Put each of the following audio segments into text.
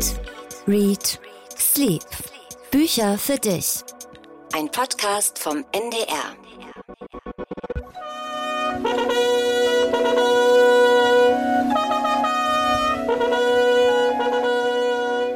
Eat, Read, Sleep. Bücher für dich. Ein Podcast vom NDR.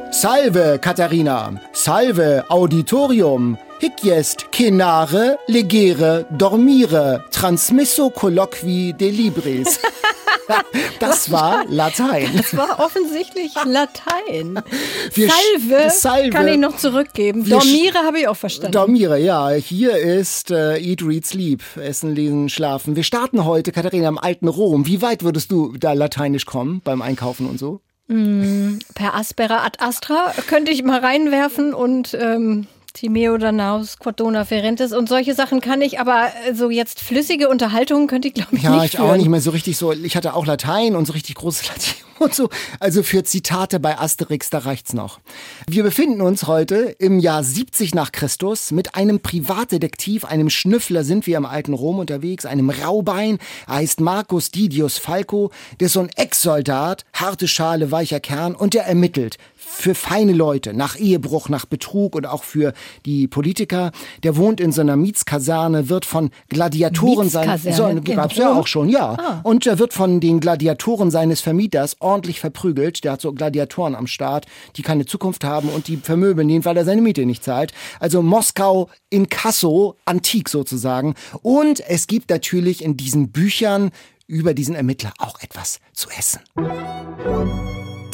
Salve, Katharina. Salve, Auditorium. Hic jest cenare, legere, dormire, transmisso colloqui de libris. Das war Latein. Das war offensichtlich Latein. Wir Salve, Salve. kann ich noch zurückgeben. Wir Dormire habe ich auch verstanden. Dormire, ja. Hier ist äh, Eat, Read, Sleep. Essen, Lesen, Schlafen. Wir starten heute, Katharina, im alten Rom. Wie weit würdest du da lateinisch kommen beim Einkaufen und so? per Aspera ad Astra könnte ich mal reinwerfen und ähm, Timeo Danaus, Quadona Ferentes und solche Sachen kann ich, aber äh, so jetzt flüssige Unterhaltungen könnte ich glaube ich Ja, nicht ich auch führen. nicht mehr so richtig so. Ich hatte auch Latein und so richtig großes Latein und so. Also für Zitate bei Asterix, da reicht's noch. Wir befinden uns heute im Jahr 70 nach Christus. Mit einem Privatdetektiv, einem Schnüffler sind wir im alten Rom unterwegs, einem Raubein. Er heißt Marcus Didius Falco. Der ist so ein Ex-Soldat, harte Schale, weicher Kern und der ermittelt für feine Leute, nach Ehebruch, nach Betrug und auch für die Politiker. Der wohnt in so einer Mietskaserne, wird von Gladiatoren sein. Mietskaserne So, gab's ja auch schon, ja. Ah. Und er wird von den Gladiatoren seines Vermieters ordentlich verprügelt. Der hat so Gladiatoren am Start, die keine Zukunft haben und die vermöbeln ihn, weil er seine Miete nicht zahlt. Also Moskau in Kasso, antik sozusagen. Und es gibt natürlich in diesen Büchern über diesen Ermittler auch etwas zu essen.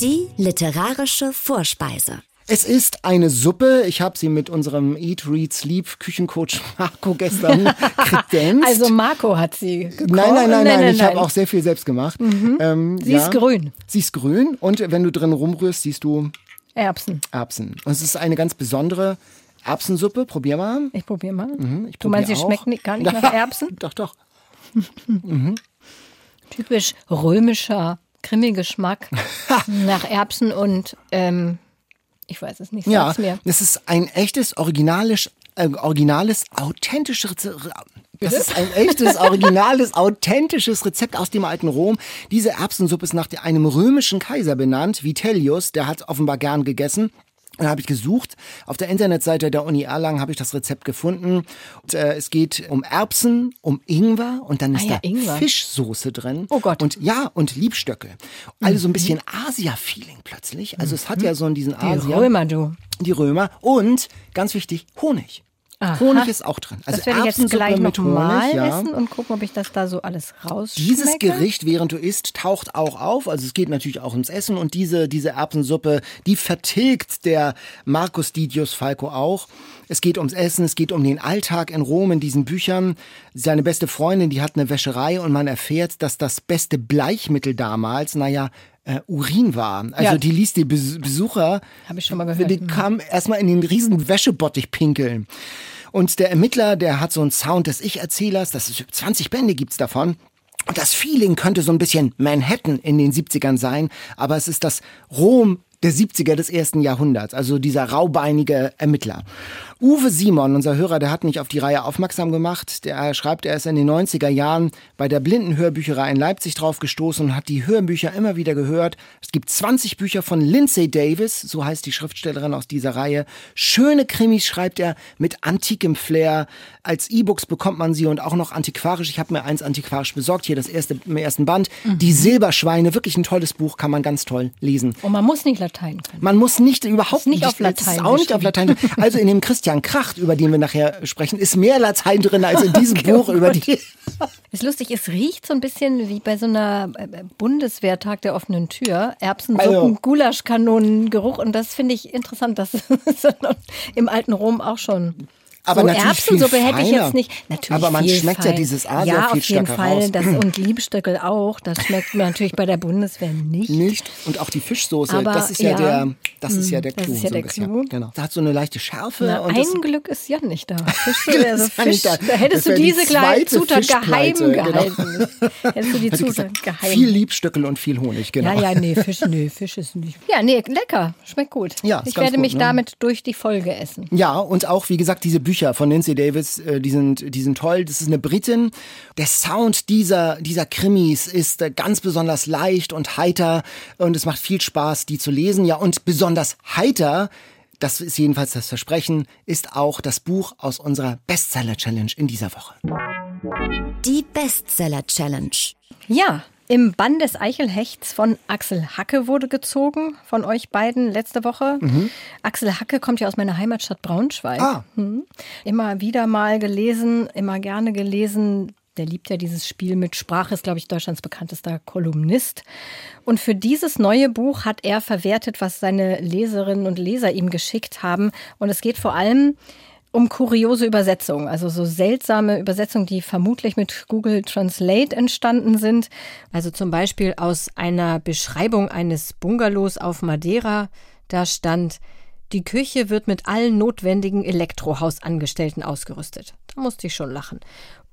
Die literarische Vorspeise. Es ist eine Suppe. Ich habe sie mit unserem Eat, Read, Sleep Küchencoach Marco gestern kredenzt. Also Marco hat sie gekocht. Nein, nein, nein, nein, nein, ich habe auch sehr viel selbst gemacht. Ähm, Sie ist grün. Sie ist grün und wenn du drin rumrührst, siehst du Erbsen. Erbsen. Und es ist eine ganz besondere Erbsensuppe. Probier mal. Ich probiere mal. Mhm, Ich du meinst, sie schmeckt nicht, gar nicht nach Erbsen? Doch, doch. Typisch römischer Krimi-Geschmack nach Erbsen und ähm, ich weiß es nicht, Ja, mir. das ist ein echtes, originales, äh, originales, authentisches das ist ein echtes, originales, authentisches Rezept aus dem alten Rom. Diese Erbsensuppe ist nach einem römischen Kaiser benannt, Vitellius, der hat offenbar gern gegessen. Dann habe ich gesucht. Auf der Internetseite der Uni Erlangen habe ich das Rezept gefunden. Und, äh, es geht um Erbsen, um Ingwer und dann ist Ah ja, da Ingwer. Fischsoße drin. Oh Gott. Und ja, und Liebstöcke. Also so ein bisschen Asia-Feeling plötzlich. Also es hat ja so diesen Die Asia Römer, du. die Römer und ganz wichtig Honig. Aha. Honig ist auch drin. Also Das werde ich jetzt gleich mit nochmal Honig, ja. essen und gucken, ob ich das da so alles rausschmecke. Dieses Gericht, während du isst, taucht auch auf. Also es geht natürlich auch ums Essen und diese, diese Erbsensuppe, die vertilgt der Marcus Didius Falco auch. Es geht ums Essen, es geht um den Alltag in Rom in diesen Büchern. Seine beste Freundin, die hat eine Wäscherei und man erfährt, dass das beste Bleichmittel damals, naja, äh, Urin war. Also Ja. die ließ die Bes Besucher, Hab ich schon mal gehört. die Mhm. kamen erstmal in den riesen Wäschebottich pinkeln. Und der Ermittler, der hat so einen Sound des Ich-Erzählers, das ist 20 Bände gibt's davon. Und das Feeling könnte so ein bisschen Manhattan in den 70ern sein, aber es ist das Rom der 70er des ersten Jahrhunderts, also dieser raubeinige Ermittler. Uwe Simon, unser Hörer, der hat mich auf die Reihe aufmerksam gemacht. Der schreibt, er ist in den 90er Jahren bei der Blindenhörbücherei in Leipzig drauf gestoßen und hat die Hörbücher immer wieder gehört. Es gibt 20 Bücher von Lindsay Davis, so heißt die Schriftstellerin aus dieser Reihe. Schöne Krimis schreibt er mit antikem Flair. Als E-Books bekommt man sie und auch noch antiquarisch. Ich habe mir eins antiquarisch besorgt, hier das erste im ersten Band. Die Silberschweine, wirklich ein tolles Buch, kann man ganz toll lesen. Und man muss nicht Latein können. Man muss nicht überhaupt Ist nicht auf Latein Ist auch nicht auf Latein. Also in dem Christian Kracht, über den wir nachher sprechen, ist mehr Latein drin als in diesem Buch über die. Ist lustig, es riecht so ein bisschen wie bei so einer äh, Bundeswehrtag der offenen Tür. Erbsensuppen, Also- Gulaschkanonengeruch. Und das finde ich interessant, dass es im alten Rom auch schon. Aber so natürlich Erbsensuppe viel hätte ich jetzt nicht. Natürlich Aber man schmeckt ja fein. dieses Asia ja, viel auf jeden stärker Fall. raus. Das, und Liebstöckel auch. Das schmeckt man natürlich bei der Bundeswehr nicht. Nicht. Und auch die Fischsoße, Aber das ist ja, ja, der, das ist ja der das Clou. ist ja so der. Clou. Genau. Das hat so eine leichte Schärfe. Na, und das, ein Glück ist Jan nicht da. Fisch, Das also ja Fisch, da. da Das hättest du diese kleine Zutat geheim Fischpleite, genau. gehalten. Hättest du die Zutat geheim. Viel Liebstöckel und viel Honig, genau. Ja, ja, nee, Fisch, nee, Fisch ist nicht. Ja, nee, lecker. Schmeckt gut. Ja, ich werde mich ne? damit durch die Folge essen. Ja, und auch, wie gesagt, diese Bücher von Lindsay Davis, äh, die sind, die sind toll. Das ist eine Britin. Der Sound dieser, dieser Krimis ist äh, ganz besonders leicht und heiter und es macht viel Spaß, die zu lesen. Ja, und besonders besonders heiter, das ist jedenfalls das Versprechen, ist auch das Buch aus unserer Bestseller-Challenge in dieser Woche. Die Bestseller-Challenge. Ja, im Bann des Eichelhechts von Axel Hacke wurde gezogen, von euch beiden letzte Woche. Mhm. Axel Hacke kommt ja aus meiner Heimatstadt Braunschweig. Ah. Mhm. Immer wieder mal gelesen, immer gerne gelesen. Der liebt ja dieses Spiel mit Sprache, ist, glaube ich, Deutschlands bekanntester Kolumnist. Und für dieses neue Buch hat er verwertet, was seine Leserinnen und Leser ihm geschickt haben. Und es geht vor allem um kuriose Übersetzungen, also so seltsame Übersetzungen, die vermutlich mit Google Translate entstanden sind. Also zum Beispiel aus einer Beschreibung eines Bungalows auf Madeira, da stand, die Küche wird mit allen notwendigen Elektrohausangestellten ausgerüstet. Da musste ich schon lachen.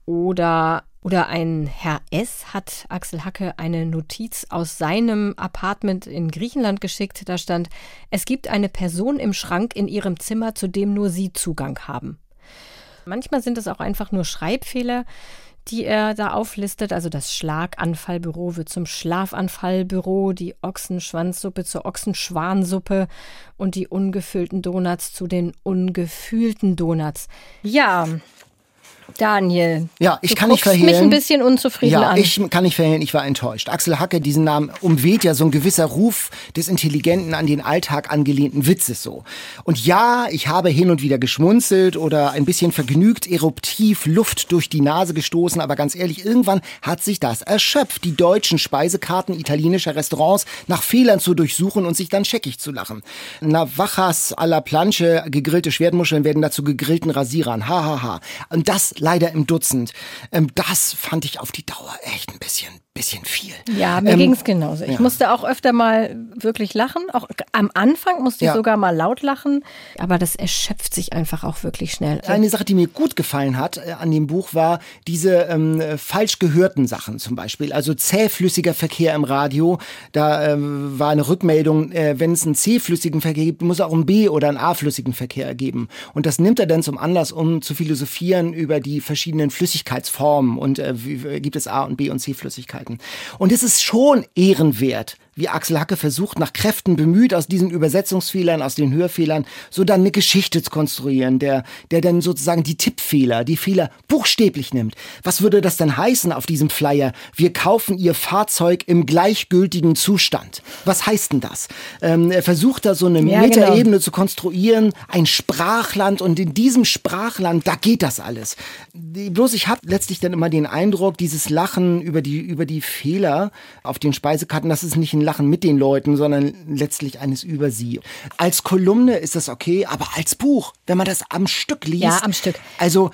Oder, oder ein Herr S. hat Axel Hacke eine Notiz aus seinem Apartment in Griechenland geschickt. Da stand, es gibt eine Person im Schrank in ihrem Zimmer, zu dem nur Sie Zugang haben. Manchmal sind es auch einfach nur Schreibfehler, die er da auflistet. Also das Schlaganfallbüro wird zum Schlafanfallbüro, die Ochsenschwanzsuppe zur Ochsenschwansuppe und die ungefüllten Donuts zu den ungefühlten Donuts. Ja, Daniel. Ja, ich kann nicht verhehlen. mich ein bisschen unzufrieden ja, an. ich kann nicht verhehlen, ich war enttäuscht. Axel Hacke, diesen Namen umweht ja so ein gewisser Ruf des intelligenten, an den Alltag angelehnten Witzes so. Und ja, ich habe hin und wieder geschmunzelt oder ein bisschen vergnügt eruptiv Luft durch die Nase gestoßen, aber ganz ehrlich, irgendwann hat sich das erschöpft, die deutschen Speisekarten italienischer Restaurants nach Fehlern zu durchsuchen und sich dann scheckig zu lachen. Navajas à la Planche, gegrillte Schwertmuscheln werden dazu gegrillten Rasierern. Hahaha. Ha, ha. Und das leider im Dutzend. Ähm, das fand ich auf die Dauer echt ein bisschen, bisschen viel. Ja, mir ähm, ging es genauso. Ich ja. musste auch öfter mal wirklich lachen. Auch am Anfang musste ich ja. sogar mal laut lachen. Aber das erschöpft sich einfach auch wirklich schnell. Eine Sache, die mir gut gefallen hat äh, an dem Buch, war diese ähm, falsch gehörten Sachen zum Beispiel. Also zähflüssiger Verkehr im Radio. Da äh, war eine Rückmeldung, äh, wenn es einen zähflüssigen Verkehr gibt, muss es auch einen B- oder einen A-flüssigen Verkehr geben. Und das nimmt er dann zum Anlass, um zu philosophieren über die verschiedenen Flüssigkeitsformen und äh, gibt es A und B und C Flüssigkeiten. Und es ist schon ehrenwert, wie Axel Hacke versucht, nach Kräften bemüht, aus diesen Übersetzungsfehlern, aus den Hörfehlern, so dann eine Geschichte zu konstruieren, der, der dann sozusagen die Tippfehler, die Fehler buchstäblich nimmt. Was würde das denn heißen auf diesem Flyer? Wir kaufen Ihr Fahrzeug im gleichgültigen Zustand. Was heißt denn das? Ähm, er versucht da so eine ja, Metaebene genau. zu konstruieren, ein Sprachland und in diesem Sprachland, da geht das alles. Bloß ich habe letztlich dann immer den Eindruck, dieses Lachen über die, über die Fehler auf den Speisekarten, das ist nicht ein Lachen mit den Leuten, sondern letztlich eines über sie. Als Kolumne ist das okay, aber als Buch, wenn man das am Stück liest. Ja, am Stück. Also,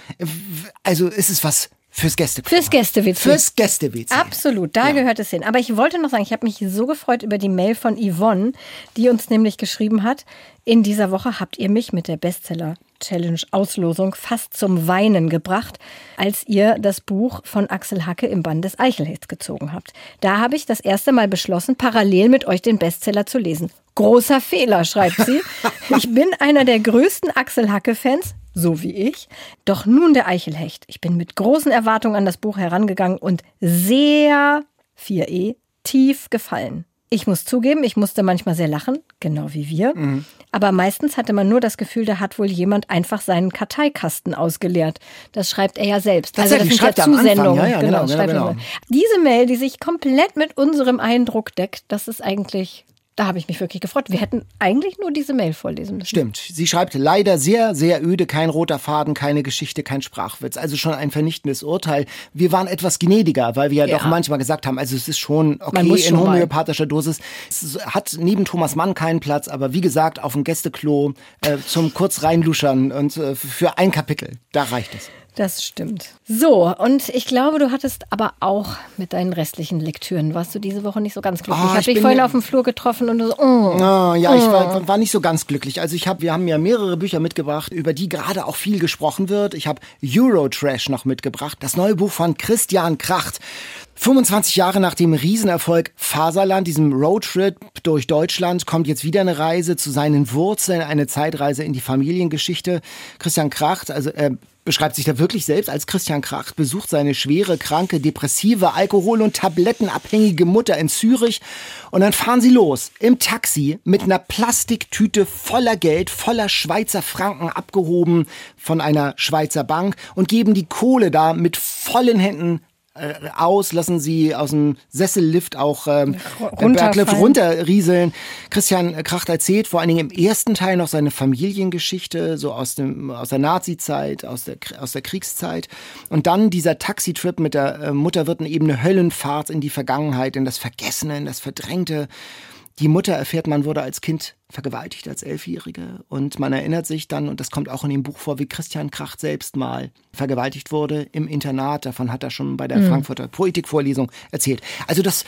also ist es was Fürs Gäste-WC. Fürs Gäste-WC. Fürs Gäste-WC. Absolut, da ja. gehört es hin. Aber ich wollte noch sagen, ich habe mich so gefreut über die Mail von Yvonne, die uns nämlich geschrieben hat, in dieser Woche habt ihr mich mit der Bestseller Challenge Auslosung fast zum Weinen gebracht, als ihr das Buch von Axel Hacke im Bann des Eichelhits gezogen habt. Da habe ich das erste Mal beschlossen, parallel mit euch den Bestseller zu lesen. Großer Fehler, schreibt sie. Ich bin einer der größten Axel Hacke-Fans, so wie ich. Doch nun der Eichelhecht. Ich bin mit großen Erwartungen an das Buch herangegangen und sehr 4e tief gefallen. Ich muss zugeben, ich musste manchmal sehr lachen, genau wie wir. Mhm. Aber meistens hatte man nur das Gefühl, da hat wohl jemand einfach seinen Karteikasten ausgeleert. Das schreibt er ja selbst. Also das sind ja Zusendungen. Ja, ja, genau, genau, genau, genau. Diese Mail, die sich komplett mit unserem Eindruck deckt, das ist eigentlich da habe ich mich wirklich gefreut. Wir hätten eigentlich nur diese Mail vorlesen müssen. Stimmt. Sie schreibt leider sehr, sehr öde, kein roter Faden, keine Geschichte, kein Sprachwitz. Also schon ein vernichtendes Urteil. Wir waren etwas gnädiger, weil wir ja, ja. doch manchmal gesagt haben, also es ist schon okay in homöopathischer Dosis. Es hat neben Thomas Mann keinen Platz, aber wie gesagt, auf dem Gästeklo äh, zum kurz reinluschern und äh, für ein Kapitel, da reicht es. Das stimmt. So, und ich glaube, du hattest aber auch mit deinen restlichen Lektüren, warst du diese Woche nicht so ganz glücklich. Oh, ich habe dich vorhin auf dem Flur getroffen und du so, oh, oh ja, oh. ich war, war, nicht so ganz glücklich. Also ich habe, wir haben ja mehrere Bücher mitgebracht, über die gerade auch viel gesprochen wird. Ich habe Eurotrash noch mitgebracht, das neue Buch von Christian Kracht. 25 Jahre nach dem Riesenerfolg Faserland, diesem Roadtrip durch Deutschland, kommt jetzt wieder eine Reise zu seinen Wurzeln, eine Zeitreise in die Familiengeschichte. Christian Kracht, also äh, beschreibt sich da wirklich selbst als Christian Kracht, besucht seine schwere, kranke, depressive, alkohol- und tablettenabhängige Mutter in Zürich. Und dann fahren sie los im Taxi mit einer Plastiktüte voller Geld, voller Schweizer Franken abgehoben von einer Schweizer Bank und geben die Kohle da mit vollen Händen aus, lassen sie aus dem Sessellift auch ähm, Berglift runterrieseln. Christian Kracht erzählt vor allen Dingen im ersten Teil noch seine Familiengeschichte, so aus, dem, aus der Nazi-Zeit, aus der, aus der Kriegszeit. Und dann dieser Taxitrip mit der äh, Mutter wird eben eine Höllenfahrt in die Vergangenheit, in das Vergessene, in das Verdrängte. Die Mutter erfährt, man wurde als Kind vergewaltigt als Elfjährige. Und man erinnert sich dann, und das kommt auch in dem Buch vor, wie Christian Kracht selbst mal vergewaltigt wurde im Internat. Davon hat er schon bei der mhm. Frankfurter Poetikvorlesung erzählt. Also das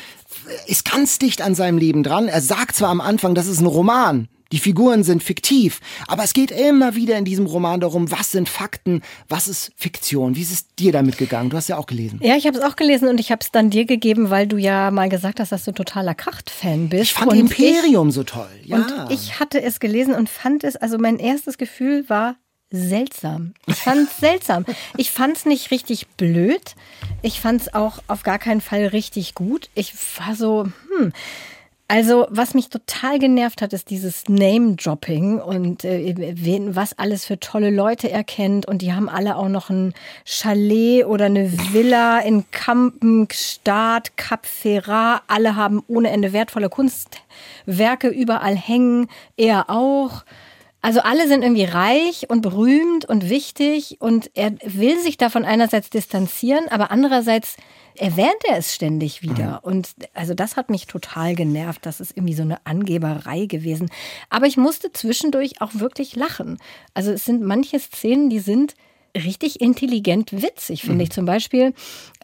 ist ganz dicht an seinem Leben dran. Er sagt zwar am Anfang, das ist ein Roman, die Figuren sind fiktiv, aber es geht immer wieder in diesem Roman darum, was sind Fakten, was ist Fiktion. Wie ist es dir damit gegangen? Du hast ja auch gelesen. Ja, ich habe es auch gelesen und ich habe es dann dir gegeben, weil du ja mal gesagt hast, dass du totaler Kracht-Fan bist. Ich fand und Imperium ich, so toll. Ja. Und ich hatte es gelesen und fand es, also mein erstes Gefühl war seltsam. Ich fand es seltsam. Ich fand es nicht richtig blöd. Ich fand es auch auf gar keinen Fall richtig gut. Ich war so, hm also, was mich total genervt hat, ist dieses Name-Dropping und äh, wen, was alles für tolle Leute er kennt. Und die haben alle auch noch ein Chalet oder eine Villa in Kampen, Start, Cap Ferrat. Alle haben ohne Ende wertvolle Kunstwerke überall hängen. Er auch. Also alle sind irgendwie reich und berühmt und wichtig und er will sich davon einerseits distanzieren, aber andererseits erwähnt er es ständig wieder. Mhm. Und also das hat mich total genervt. Das ist irgendwie so eine Angeberei gewesen. Aber ich musste zwischendurch auch wirklich lachen. Also es sind manche Szenen, die sind richtig intelligent witzig, finde mhm. ich. Zum Beispiel,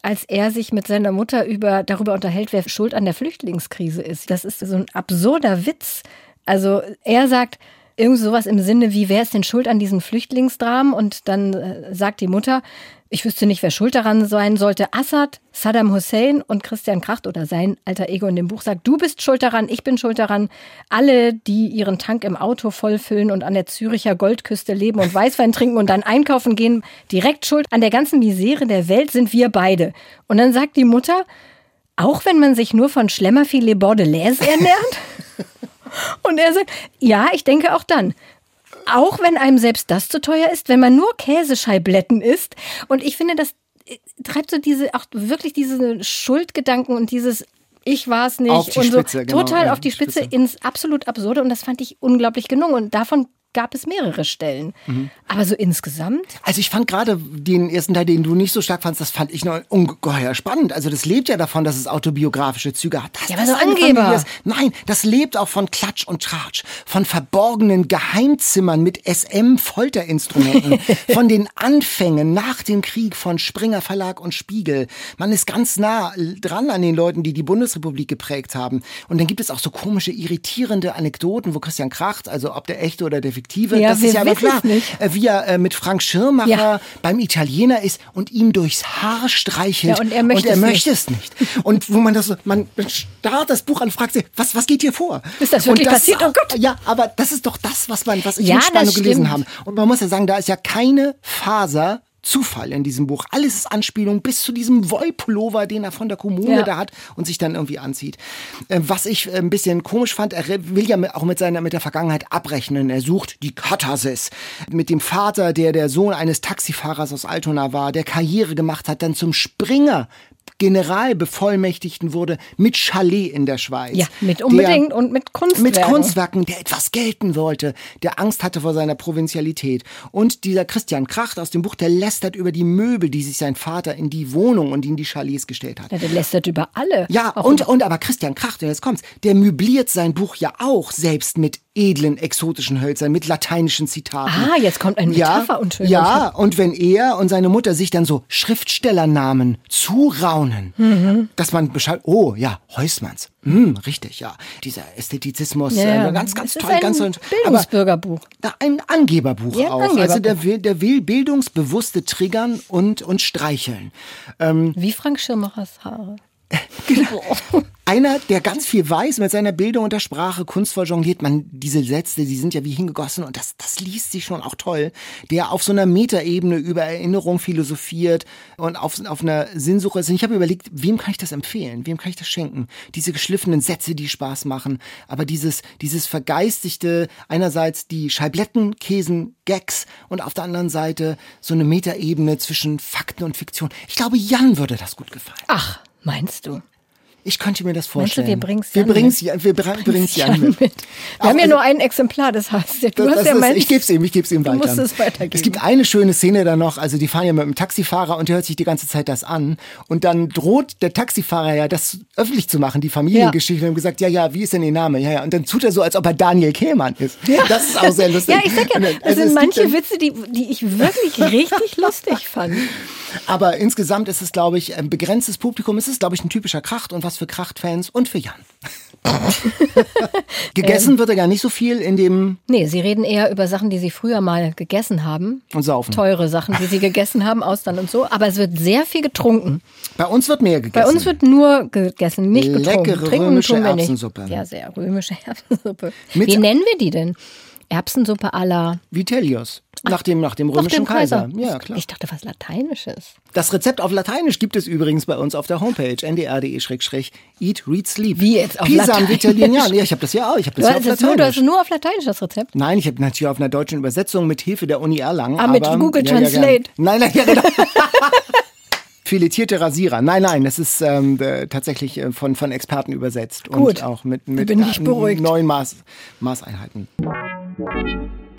als er sich mit seiner Mutter über, darüber unterhält, wer schuld an der Flüchtlingskrise ist. Das ist so ein absurder Witz. Also er sagt, irgend sowas im Sinne wie, wer ist denn schuld an diesen Flüchtlingsdramen? Und dann äh, sagt die Mutter, ich wüsste nicht, wer schuld daran sein sollte. Assad, Saddam Hussein und Christian Kracht oder sein alter Ego in dem Buch sagt, du bist schuld daran, ich bin schuld daran. Alle, die ihren Tank im Auto vollfüllen und an der Züricher Goldküste leben und Weißwein trinken und dann einkaufen gehen, direkt schuld. An der ganzen Misere der Welt sind wir beide. Und dann sagt die Mutter, auch wenn man sich nur von Schlemmerfilet Bordelaise ernährt? Und er sagt, ja, ich denke auch dann. Auch wenn einem selbst das zu teuer ist, wenn man nur Käsescheibletten isst. Und ich finde, das äh, treibt so diese, auch wirklich diese Schuldgedanken und dieses ich war es nicht und so Spitze, genau, total ja, auf die Spitze, Spitze, ins absolut absurde. Und das fand ich unglaublich genug und davon gab es mehrere Stellen. Mhm. Aber so insgesamt? Also ich fand gerade den ersten Teil, den du nicht so stark fandst, das fand ich noch ungeheuer spannend. Also das lebt ja davon, dass es autobiografische Züge hat. Das, ja, aber so Angeber. Ist. Nein, das lebt auch von Klatsch und Tratsch, von verborgenen Geheimzimmern mit SM-Folterinstrumenten, von den Anfängen nach dem Krieg von Springer Verlag und Spiegel. Man ist ganz nah dran an den Leuten, die die Bundesrepublik geprägt haben. Und dann gibt es auch so komische, irritierende Anekdoten, wo Christian Kracht, also ob der echte oder der Detektive. Ja, das ist ja aber klar. Äh, wie er äh, mit Frank Schirmacher ja. beim Italiener ist und ihm durchs Haar streichelt. Ja, und er möchte, und er es, möchte nicht. es nicht. Und wo man das, man starrt das Buch an und fragt sich, was, was geht hier vor? Ist das wirklich das, passiert? Oh Gott. Ja, aber das ist doch das, was man, was ich ja, in Spannung gelesen habe. Und man muss ja sagen, da ist ja keine Faser Zufall in diesem Buch. Alles ist Anspielung bis zu diesem Wollpullover, den er von der Kommune ja. da hat und sich dann irgendwie anzieht. Äh, was ich äh, ein bisschen komisch fand, er will ja auch mit seiner mit der Vergangenheit abrechnen. Er sucht die Katharsis mit dem Vater, der der Sohn eines Taxifahrers aus Altona war, der Karriere gemacht hat, dann zum Springer Generalbevollmächtigten wurde mit Chalet in der Schweiz. Ja, mit unbedingt der, und mit Kunstwerken. Mit Kunstwerken, der etwas gelten wollte, der Angst hatte vor seiner Provinzialität. Und dieser Christian Kracht aus dem Buch, der lästert über die Möbel, die sich sein Vater in die Wohnung und in die Chalets gestellt hat. Ja, der lästert über alle. Ja, und, und aber Christian Kracht, und jetzt kommt's, der möbliert sein Buch ja auch selbst mit edlen, exotischen Hölzern mit lateinischen Zitaten. Ah, jetzt kommt ein Metapher ja, und schön. Ja, und wenn er und seine Mutter sich dann so Schriftstellernamen zuraunen, mhm. dass man Bescheid, oh ja, Heusmanns, hm, richtig, ja, dieser Ästhetizismus, ja, äh, ganz, ganz toll, ein ganz toll. Bildungsbürgerbuch. Aber, ein Angeberbuch ja, auch. Angeberbuch. Also der will, der will bildungsbewusste triggern und, und streicheln. Ähm, Wie Frank Schirmachers Haare. Genau. einer, der ganz viel weiß, mit seiner Bildung und der Sprache kunstvoll jongliert. Man, diese Sätze, die sind ja wie hingegossen und das, das liest sich schon auch toll. Der auf so einer Metaebene über Erinnerung philosophiert und auf, auf einer Sinnsuche ist. Und ich habe überlegt, wem kann ich das empfehlen? Wem kann ich das schenken? Diese geschliffenen Sätze, die Spaß machen, aber dieses, dieses vergeistigte, einerseits die Scheibletten, Käsen, Gags und auf der anderen Seite so eine Metaebene zwischen Fakten und Fiktion. Ich glaube, Jan würde das gut gefallen. Ach, meinst du? Ich könnte mir das vorstellen. Meinst du, wir bringen wir bring's, Jan wir bring's Jan mit. Wir haben ja nur ein Exemplar, das heißt, du Das- hast das ja ist, ich gebe es ihm, ich gebe es ihm Du weiter. musst es weitergeben. Es gibt eine schöne Szene da noch, also die fahren ja mit einem Taxifahrer und der hört sich die ganze Zeit das an und dann droht der Taxifahrer ja, das öffentlich zu machen, die Familiengeschichte und haben gesagt, ja, ja, wie ist denn Ihr Name? Ja, ja, und dann tut er so, als ob er Daniel Kehlmann ist. Das ist auch sehr lustig. ja, ich sag ja, das also es sind manche Witze, die, die ich wirklich richtig lustig fand. Aber insgesamt ist es, glaube ich, ein begrenztes Publikum. Es ist, glaube ich, ein typischer Kracht und was für Krachtfans und für Jan. Gegessen wird er gar nicht so viel in dem Nee, sie reden eher über Sachen, die sie früher mal gegessen haben. und Saufen. Teure Sachen, die sie gegessen haben, Austern und so. Aber es wird sehr viel getrunken. Bei uns wird mehr gegessen. Bei uns wird nur gegessen, nicht getrunken. Leckere Trinken römische. Erbsensuppe. Ja, sehr römische Erbsensuppe. Mit- Wie nennen wir die denn? Erbsensuppe à la Vitellius. Nach dem, nach dem nach römischen dem Kaiser. Ja, klar. Ich dachte, was Lateinisches. Das Rezept auf Lateinisch gibt es übrigens bei uns auf der Homepage ndr.de-eat, read, sleep. Wie jetzt auf Pisam Lateinisch? Vitalian. Ja, ich habe das ja auch. Ich habe das Du ja auf es nur, du hast Lateinisch. nur auf Lateinisch, das Rezept. Nein, ich habe natürlich auf einer deutschen Übersetzung mit Hilfe der Uni Erlangen. Ah, mit aber, Google ja, ja, Translate. gern. nein, nein, ja, genau. Filetierte Rasierer. Nein, nein, das ist ähm, äh, tatsächlich äh, von, von Experten übersetzt. Gut. Und auch mit, mit bin ich beruhigt. neuen Maß, Maßeinheiten.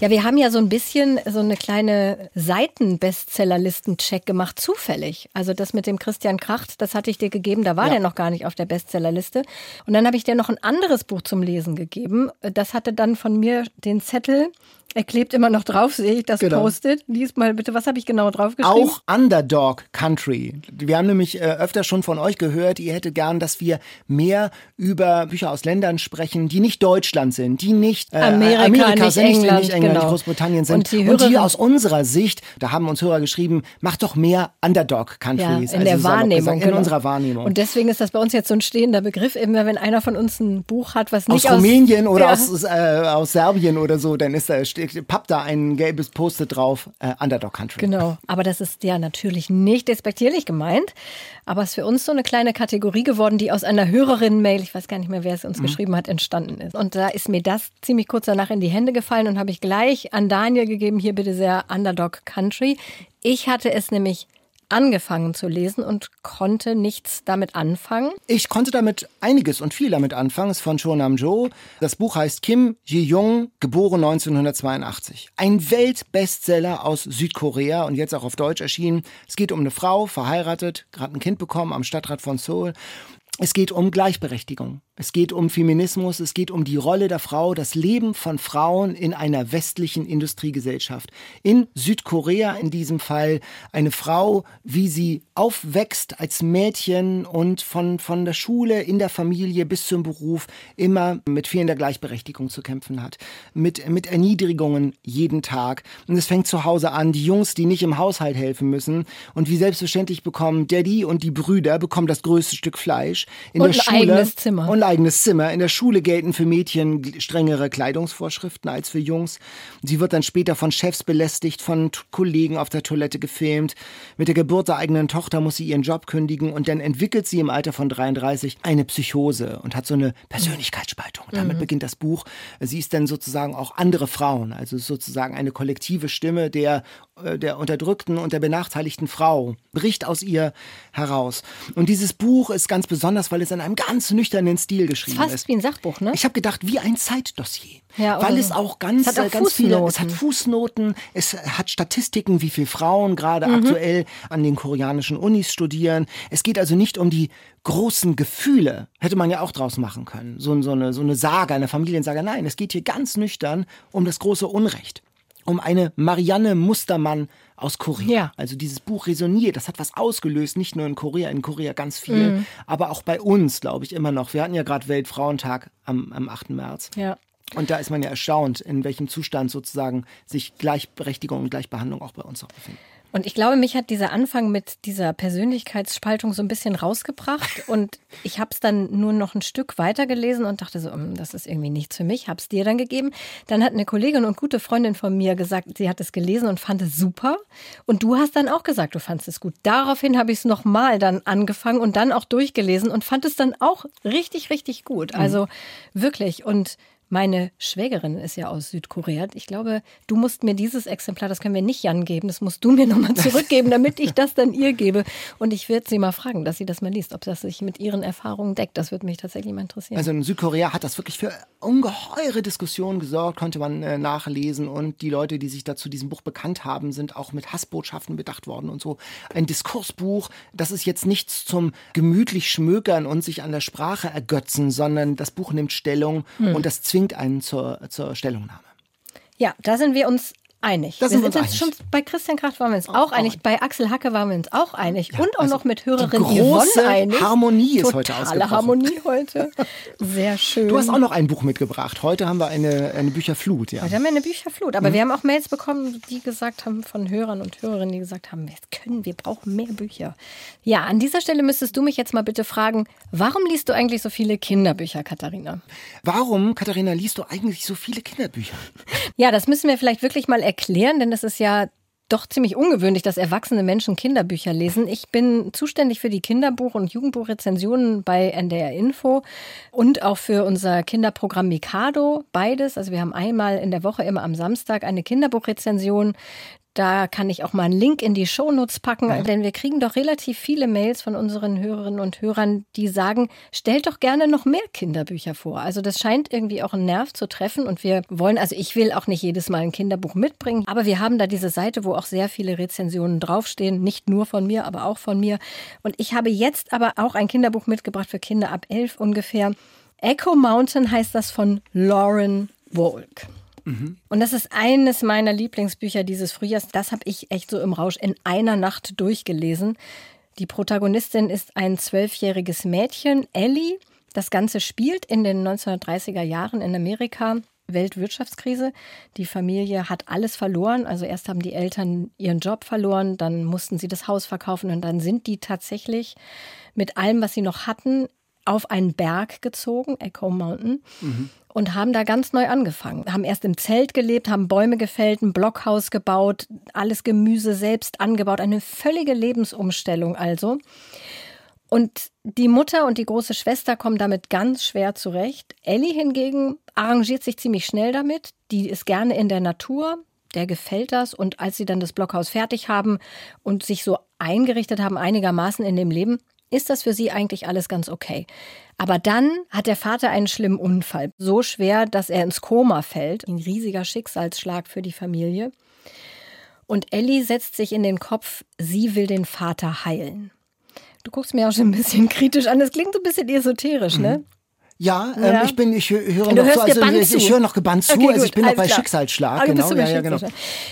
Ja, wir haben ja so ein bisschen so eine kleine Seiten-Bestsellerlisten-Check gemacht, zufällig. Also das mit dem Christian Kracht, das hatte ich dir gegeben, da war Ja. der noch gar nicht auf der Bestsellerliste. Und dann habe ich dir noch ein anderes Buch zum Lesen gegeben. Das hatte dann von mir den Zettel, er klebt immer noch drauf, sehe ich das Genau. Post-it. Lies mal bitte, was habe ich genau draufgeschrieben? Auch Underdog Country. Wir haben nämlich äh, öfter schon von euch gehört, ihr hättet gern, dass wir mehr über Bücher aus Ländern sprechen, die nicht Deutschland sind, die nicht äh, Amerika, nicht sind, nicht, England, nicht England, genau. nicht Großbritannien sind. Und die Und Hörerin- aus unserer Sicht, da haben uns Hörer geschrieben, macht doch mehr Underdog Ja, Countries. in also der Wahrnehmung. gesagt, in genau. unserer Wahrnehmung. Und deswegen ist das bei uns jetzt so ein stehender Begriff. Immer wenn einer von uns ein Buch hat, was aus nicht Rumänien oder ja. aus, äh, aus Serbien oder so, dann ist da, steht, pappt da ein gelbes Post-it drauf, äh, Underdog Country. Genau, aber das ist ja natürlich nicht despektierlich gemeint. Aber es ist für uns so eine kleine Kategorie geworden, die aus einer Hörerin-Mail, ich weiß gar nicht mehr, wer es uns geschrieben hat, entstanden ist. Und da ist mir das ziemlich kurz danach in die Hände gefallen und habe ich gleich an Daniel gegeben, hier bitte sehr Underdog Country. Ich hatte es nämlich angefangen zu lesen und konnte nichts damit anfangen. Ich konnte damit einiges und viel damit anfangen. Es ist von Cho Nam-jo. Das Buch heißt Kim Ji-young, geboren 1982. Ein Weltbestseller aus Südkorea und jetzt auch auf Deutsch erschienen. Es geht um eine Frau, verheiratet, gerade ein Kind bekommen am Stadtrat von Seoul. Es geht um Gleichberechtigung. Es geht um Feminismus. Es geht um die Rolle der Frau, das Leben von Frauen in einer westlichen Industriegesellschaft. In Südkorea in diesem Fall eine Frau, wie sie aufwächst als Mädchen und von, von der Schule in der Familie bis zum Beruf immer mit fehlender Gleichberechtigung zu kämpfen hat. Mit, mit Erniedrigungen jeden Tag. Und es fängt zu Hause an. Die Jungs, die nicht im Haushalt helfen müssen und wie selbstverständlich bekommen Daddy und die Brüder bekommen das größte Stück Fleisch in Und der ein Schule eigenes Zimmer. Eigenes Zimmer. In der Schule gelten für Mädchen strengere Kleidungsvorschriften als für Jungs. Sie wird dann später von Chefs belästigt, von Kollegen auf der Toilette gefilmt. Mit der Geburt der eigenen Tochter muss sie ihren Job kündigen und dann entwickelt sie im Alter von 33 eine Psychose und hat so eine Persönlichkeitsspaltung. Damit beginnt das Buch. Sie ist dann sozusagen auch andere Frauen, also sozusagen eine kollektive Stimme der, der unterdrückten und der benachteiligten Frau, bricht aus ihr heraus. Und dieses Buch ist ganz besonders, weil es in einem ganz nüchternen Stil geschrieben Fast ist. wie ein Sachbuch, ne? Ich habe gedacht, wie ein Zeitdossier. Ja, weil es auch ganz, Es hat auch äh, ganz viele, es Fußnoten. hat Fußnoten, es hat Statistiken, wie viele Frauen gerade Mhm. aktuell an den koreanischen Unis studieren. Es geht also nicht um die großen Gefühle, hätte man ja auch draus machen können. So, so, eine, so eine Sage, eine Familiensage. Nein, es geht hier ganz nüchtern um das große Unrecht. Um eine Marianne Mustermann aus Korea. Ja. Also dieses Buch resoniert, das hat was ausgelöst, nicht nur in Korea, in Korea ganz viel, aber auch bei uns, glaube ich, immer noch. Wir hatten ja gerade Weltfrauentag am, am 8. März. Ja. Und da ist man ja erstaunt, in welchem Zustand sozusagen sich Gleichberechtigung und Gleichbehandlung auch bei uns auch befinden. Und ich glaube, mich hat dieser Anfang mit dieser Persönlichkeitsspaltung so ein bisschen rausgebracht. Und ich habe es dann nur noch ein Stück weiter gelesen und dachte so, hm, das ist irgendwie nichts für mich. Habe es dir dann gegeben. Dann hat eine Kollegin und gute Freundin von mir gesagt, sie hat es gelesen und fand es super. Und du hast dann auch gesagt, du fandest es gut. Daraufhin habe ich es nochmal dann angefangen und dann auch durchgelesen und fand es dann auch richtig, richtig gut. Also mhm. wirklich. Und meine Schwägerin ist ja aus Südkorea. Ich glaube, du musst mir dieses Exemplar, das können wir nicht Jan geben, das musst du mir nochmal zurückgeben, damit ich das dann ihr gebe. Und ich werde sie mal fragen, dass sie das mal liest, ob das sich mit ihren Erfahrungen deckt. Das würde mich tatsächlich mal interessieren. Also in Südkorea hat das wirklich für ungeheure Diskussionen gesorgt, konnte man äh, nachlesen. Und die Leute, die sich dazu diesem Buch bekannt haben, sind auch mit Hassbotschaften bedacht worden und so. Ein Diskursbuch, das ist jetzt nichts zum gemütlich schmökern und sich an der Sprache ergötzen, sondern das Buch nimmt Stellung hm. und das zwingt einen zur, zur Stellungnahme. Ja, da sind wir uns einig. Das wir sind, uns schon bei Christian Kracht waren wir uns auch, auch einig. Bei Axel Hacke waren wir uns auch einig. Ja, und auch also noch mit Hörerin die große Yvonne einig. Harmonie ist Totale heute ausgebrochen. Harmonie heute. Sehr schön. Du hast auch noch ein Buch mitgebracht. Heute haben wir eine, eine Bücherflut. Ja. Heute haben wir eine Bücherflut. Aber mhm. wir haben auch Mails bekommen, die gesagt haben, von Hörern und Hörerinnen, die gesagt haben, wir können, wir brauchen mehr Bücher. Ja, an dieser Stelle müsstest du mich jetzt mal bitte fragen, warum liest du eigentlich so viele Kinderbücher, Katharina? Warum, Katharina, liest du eigentlich so viele Kinderbücher? Ja, das müssen wir vielleicht wirklich mal erklären, denn das ist ja doch ziemlich ungewöhnlich, dass erwachsene Menschen Kinderbücher lesen. Ich bin zuständig für die Kinderbuch- und Jugendbuchrezensionen bei NDR Info und auch für unser Kinderprogramm Mikado, beides. Also wir haben einmal in der Woche immer am Samstag eine Kinderbuchrezension. Da kann ich auch mal einen Link in die Shownotes packen, ja. denn wir kriegen doch relativ viele Mails von unseren Hörerinnen und Hörern, die sagen, stellt doch gerne noch mehr Kinderbücher vor. Also das scheint irgendwie auch einen Nerv zu treffen und wir wollen, also ich will auch nicht jedes Mal ein Kinderbuch mitbringen, aber wir haben da diese Seite, wo auch sehr viele Rezensionen draufstehen, nicht nur von mir, aber auch von mir. Und ich habe jetzt aber auch ein Kinderbuch mitgebracht für Kinder ab elf ungefähr. Echo Mountain heißt das von Lauren Wolk. Mhm. Und das ist eines meiner Lieblingsbücher dieses Frühjahrs. Das habe ich echt so im Rausch in einer Nacht durchgelesen. Die Protagonistin ist ein zwölfjähriges Mädchen, Ellie. Das Ganze spielt in den 1930er Jahren in Amerika. Weltwirtschaftskrise. Die Familie hat alles verloren. Also erst haben die Eltern ihren Job verloren, dann mussten sie das Haus verkaufen und dann sind die tatsächlich mit allem, was sie noch hatten, auf einen Berg gezogen, Echo Mountain. Mhm und haben da ganz neu angefangen. Haben erst im Zelt gelebt, haben Bäume gefällt, ein Blockhaus gebaut, alles Gemüse selbst angebaut. Eine völlige Lebensumstellung also. Und die Mutter und die große Schwester kommen damit ganz schwer zurecht. Ellie hingegen arrangiert sich ziemlich schnell damit. Die ist gerne in der Natur, der gefällt das. Und als sie dann das Blockhaus fertig haben und sich so eingerichtet haben, einigermaßen in dem Leben, ist das für sie eigentlich alles ganz okay. Aber dann hat der Vater einen schlimmen Unfall. So schwer, dass er ins Koma fällt. Ein riesiger Schicksalsschlag für die Familie. Und Ellie setzt sich in den Kopf, sie will den Vater heilen. Du guckst mir auch schon ein bisschen kritisch an. Das klingt so ein bisschen esoterisch, ne? Ja, ähm, ich bin, ich höre noch so, also ich, ich höre noch gebannt zu, okay, also ich bin noch bei klar. Schicksalsschlag, okay, genau, ja, ja, genau.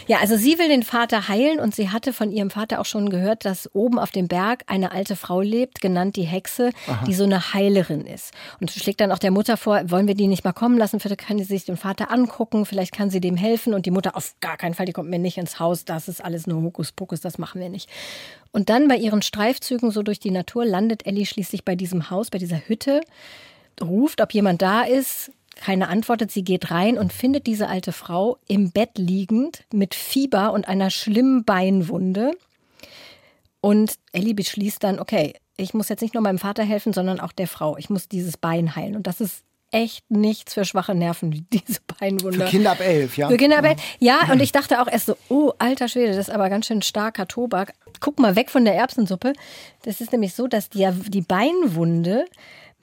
Ja, also sie will den Vater heilen und sie hatte von ihrem Vater auch schon gehört, dass oben auf dem Berg eine alte Frau lebt, genannt die Hexe, Aha. die so eine Heilerin ist. Und schlägt dann auch der Mutter vor, wollen wir die nicht mal kommen lassen, vielleicht kann sie sich den Vater angucken, vielleicht kann sie dem helfen und die Mutter auf gar keinen Fall, die kommt mir nicht ins Haus, das ist alles nur Hokuspokus, das machen wir nicht. Und dann bei ihren Streifzügen so durch die Natur landet Ellie schließlich bei diesem Haus, bei dieser Hütte ruft, ob jemand da ist. Keine antwortet, sie geht rein und findet diese alte Frau im Bett liegend mit Fieber und einer schlimmen Beinwunde. Und Ellie beschließt dann, okay, ich muss jetzt nicht nur meinem Vater helfen, sondern auch der Frau. Ich muss dieses Bein heilen. Und das ist echt nichts für schwache Nerven, diese Beinwunde. Für Kinder ab elf, ja. Für Kinder ab elf. Ja, und ich dachte auch erst so, oh, alter Schwede, das ist aber ganz schön starker Tobak. Guck mal weg von der Erbsensuppe. Das ist nämlich so, dass die, die Beinwunde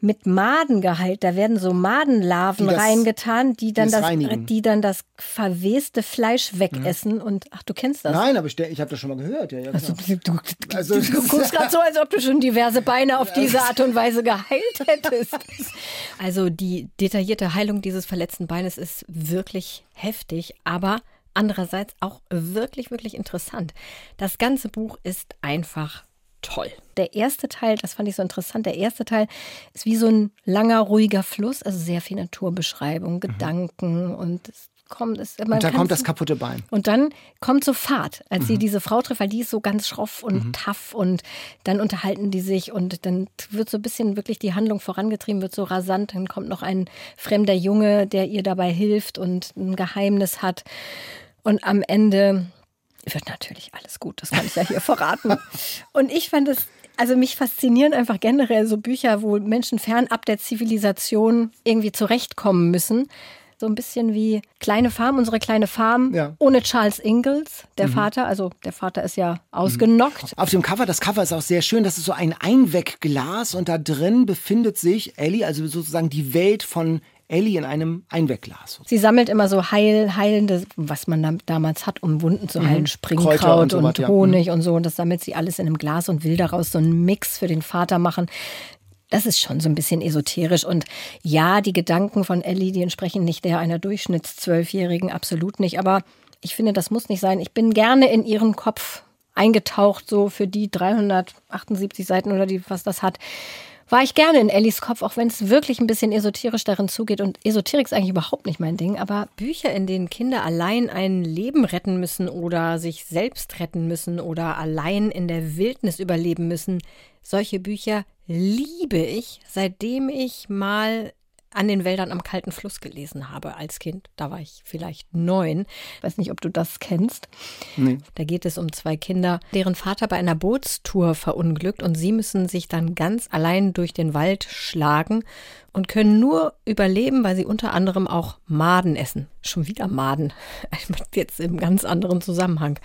mit Madengehalt. Da werden so Madenlarven die das, reingetan, die dann, die das, die dann das verweste Fleisch wegessen. Mhm. Und ach, du kennst das? Nein, aber ich, ich habe das schon mal gehört. Ja, ja, also, du, du, also, du guckst gerade so, als ob du schon diverse Beine auf diese Art und Weise geheilt hättest. Also die detaillierte Heilung dieses verletzten Beines ist wirklich heftig, aber andererseits auch wirklich, wirklich interessant. Das ganze Buch ist einfach toll. Der erste Teil, das fand ich so interessant, der erste Teil ist wie so ein langer, ruhiger Fluss, also sehr viel Naturbeschreibung, mhm. Gedanken und kommt es. und dann kommt das kaputte Bein. Und dann kommt so Fahrt, als mhm. sie diese Frau trifft, weil die ist so ganz schroff und mhm. tough und dann unterhalten die sich und dann wird so ein bisschen wirklich die Handlung vorangetrieben, wird so rasant. Dann kommt noch ein fremder Junge, der ihr dabei hilft und ein Geheimnis hat. Und am Ende wird natürlich alles gut, das kann ich ja hier verraten. Und ich fand es also mich faszinieren einfach generell so Bücher, wo Menschen fernab der Zivilisation irgendwie zurechtkommen müssen. So ein bisschen wie Kleine Farm, unsere kleine Farm, ja. ohne Charles Ingalls, der mhm. Vater. Also der Vater ist ja ausgenockt. Mhm. Auf dem Cover, das Cover ist auch sehr schön. Das ist so ein Einwegglas und da drin befindet sich Ellie, also sozusagen die Welt von Ellie in einem Einwegglas. Sie sammelt immer so heil, heilende, was man da, damals hat, um Wunden zu heilen, mhm. Springkraut und, so und, Honig ja. Mhm. und so. Und das sammelt sie alles in einem Glas und will daraus so einen Mix für den Vater machen. Das ist schon so ein bisschen esoterisch. Und ja, die Gedanken von Ellie, die entsprechen nicht der einer Durchschnittszwölfjährigen, absolut nicht. Aber ich finde, das muss nicht sein. Ich bin gerne in ihren Kopf eingetaucht, so für die 378 Seiten oder die, was das hat war ich gerne in Ellis Kopf, auch wenn es wirklich ein bisschen esoterisch darin zugeht. Und Esoterik ist eigentlich überhaupt nicht mein Ding. Aber Bücher, in denen Kinder allein ein Leben retten müssen oder sich selbst retten müssen oder allein in der Wildnis überleben müssen, solche Bücher liebe ich, seitdem ich mal an den Wäldern am kalten Fluss gelesen habe als Kind. Da war ich vielleicht neun. Ich weiß nicht, ob du das kennst. Nee. Da geht es um zwei Kinder, deren Vater bei einer Bootstour verunglückt und sie müssen sich dann ganz allein durch den Wald schlagen und können nur überleben, weil sie unter anderem auch Maden essen. Schon wieder Maden. Jetzt im ganz anderen Zusammenhang.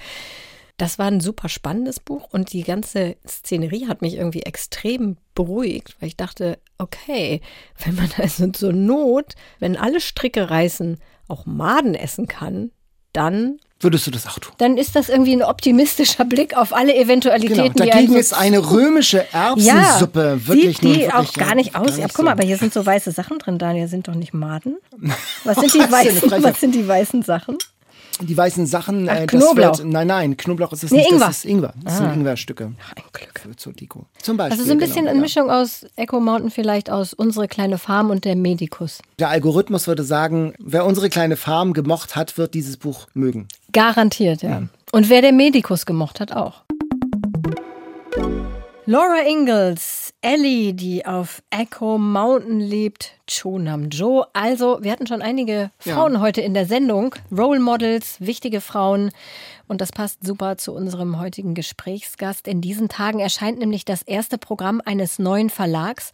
Das war ein super spannendes Buch und die ganze Szenerie hat mich irgendwie extrem beruhigt, weil ich dachte, okay, wenn man also zur Not, wenn alle Stricke reißen, auch Maden essen kann, dann würdest du das auch tun? Dann ist das irgendwie ein optimistischer Blick auf alle Eventualitäten. Genau. Dagegen ist eine römische Erbsensuppe ja, wirklich sieht die wirklich, auch gar nicht aus. Gar nicht ja, guck mal, aber hier sind so weiße Sachen drin, Daniel. Sind doch nicht Maden? Was sind die, weißen, was sind die weißen Sachen? Die weißen Sachen. Ach, äh, Knoblauch. Wird, nein, nein, Knoblauch ist es nee, nicht. Ingwer. Das ist Ingwer. Das ah. sind Ingwerstücke. Ach, ein Glück. Für, zur Deko. Zum Beispiel. Also so ein bisschen genau, eine Mischung aus Echo Mountain vielleicht aus Unsere kleine Farm und der Medikus. Der Algorithmus würde sagen, wer Unsere kleine Farm gemocht hat, wird dieses Buch mögen. Garantiert, ja. ja. Und wer der Medikus gemocht hat, auch. Laura Ingalls, Ellie, die auf Echo Mountain lebt, Chonam Jo. Also, wir hatten schon einige Frauen ja. heute in der Sendung. Role Models, wichtige Frauen. Und das passt super zu unserem heutigen Gesprächsgast. In diesen Tagen erscheint nämlich das erste Programm eines neuen Verlags.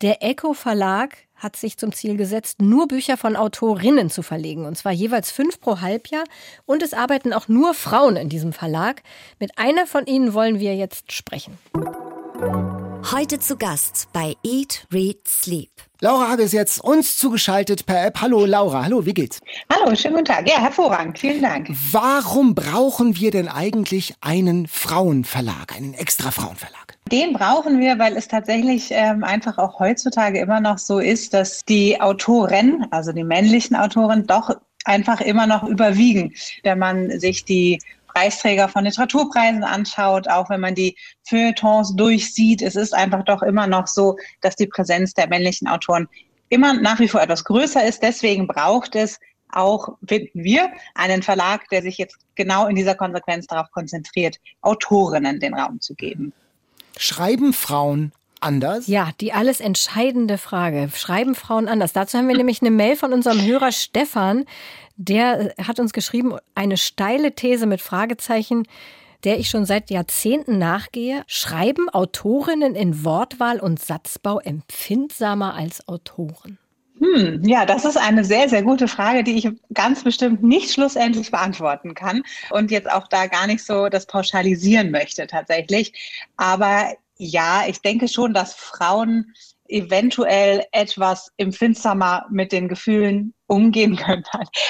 Der Echo Verlag hat sich zum Ziel gesetzt, nur Bücher von Autorinnen zu verlegen. Und zwar jeweils fünf pro Halbjahr. Und es arbeiten auch nur Frauen in diesem Verlag. Mit einer von ihnen wollen wir jetzt sprechen. Heute zu Gast bei Eat, Read, Sleep. Laura Hage ist jetzt uns zugeschaltet per App. Hallo Laura, hallo, wie geht's? Hallo, schönen guten Tag. Ja, hervorragend, vielen Dank. Warum brauchen wir denn eigentlich einen Frauenverlag, einen extra Frauenverlag? Den brauchen wir, weil es tatsächlich ähm, einfach auch heutzutage immer noch so ist, dass die Autoren, also die männlichen Autoren, doch einfach immer noch überwiegen. Wenn man sich die Preisträger von Literaturpreisen anschaut, auch wenn man die Feuilletons durchsieht, es ist einfach doch immer noch so, dass die Präsenz der männlichen Autoren immer nach wie vor etwas größer ist. Deswegen braucht es auch, finden wir, einen Verlag, der sich jetzt genau in dieser Konsequenz darauf konzentriert, Autorinnen den Raum zu geben. Schreiben Frauen anders? Ja, die alles entscheidende Frage. Schreiben Frauen anders? Dazu haben wir nämlich eine Mail von unserem Hörer Stefan. Der hat uns geschrieben, eine steile These mit Fragezeichen, der ich schon seit Jahrzehnten nachgehe. Schreiben Autorinnen in Wortwahl und Satzbau empfindsamer als Autoren? Hm, ja, das ist eine sehr, sehr gute Frage, die ich ganz bestimmt nicht schlussendlich beantworten kann und jetzt auch da gar nicht so das pauschalisieren möchte tatsächlich. Aber ja, ich denke schon, dass Frauen eventuell etwas empfindsamer mit den Gefühlen umgehen können.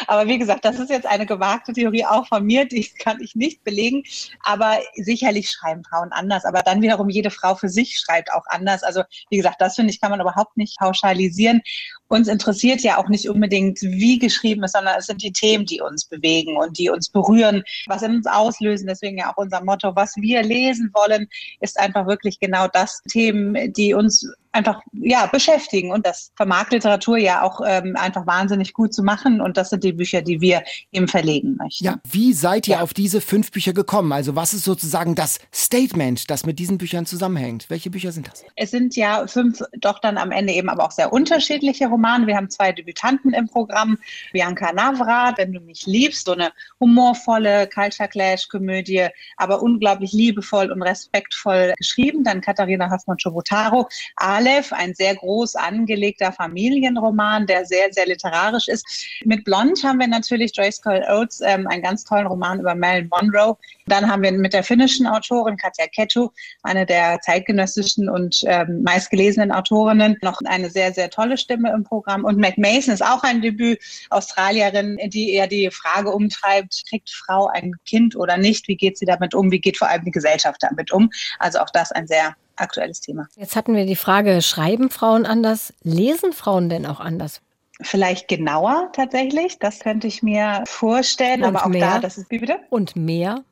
Aber wie gesagt, das ist jetzt eine gewagte Theorie auch von mir, die kann ich nicht belegen. Aber sicherlich schreiben Frauen anders. Aber dann wiederum jede Frau für sich schreibt auch anders. Also wie gesagt, das finde ich, kann man überhaupt nicht pauschalisieren. Uns interessiert ja auch nicht unbedingt, wie geschrieben ist, sondern es sind die Themen, die uns bewegen und die uns berühren, was in uns auslösen. Deswegen ja auch unser Motto, was wir lesen wollen, ist einfach wirklich genau das Themen, die uns einfach ja beschäftigen und das vermag Literatur ja auch ähm, einfach wahnsinnig wahnsinnig gut zu machen. Und das sind die Bücher, die wir eben verlegen möchten. Ja, wie seid ihr ja. auf diese fünf Bücher gekommen? Also was ist sozusagen das Statement, das mit diesen Büchern zusammenhängt? Welche Bücher sind das? Es sind ja fünf, doch dann am Ende eben aber auch sehr unterschiedliche Romane. Wir haben zwei Debütanten im Programm. Bianca Navrat, Wenn du mich liebst, so eine humorvolle Culture Clash Komödie, aber unglaublich liebevoll und respektvoll geschrieben. Dann Katharina Hoffmann-Chobotaro, Aleph, ein sehr groß angelegter Familienroman, der sehr, sehr literarisch ist. Mit Blond haben wir natürlich Joyce Cole Oates, ähm, einen ganz tollen Roman über Marilyn Monroe. Dann haben wir mit der finnischen Autorin Katja Kettu, eine der zeitgenössischen und ähm, meistgelesenen Autorinnen, noch eine sehr, sehr tolle Stimme im Programm. Und Mac Mason ist auch ein Debüt, Australierin, die eher die Frage umtreibt, kriegt Frau ein Kind oder nicht? Wie geht sie damit um? Wie geht vor allem die Gesellschaft damit um? Also auch das ein sehr aktuelles Thema. Jetzt hatten wir die Frage, schreiben Frauen anders? Lesen Frauen denn auch anders? Vielleicht genauer tatsächlich, das könnte ich mir vorstellen, Und aber auch mehr? da, das ist wie bitte? Und mehr?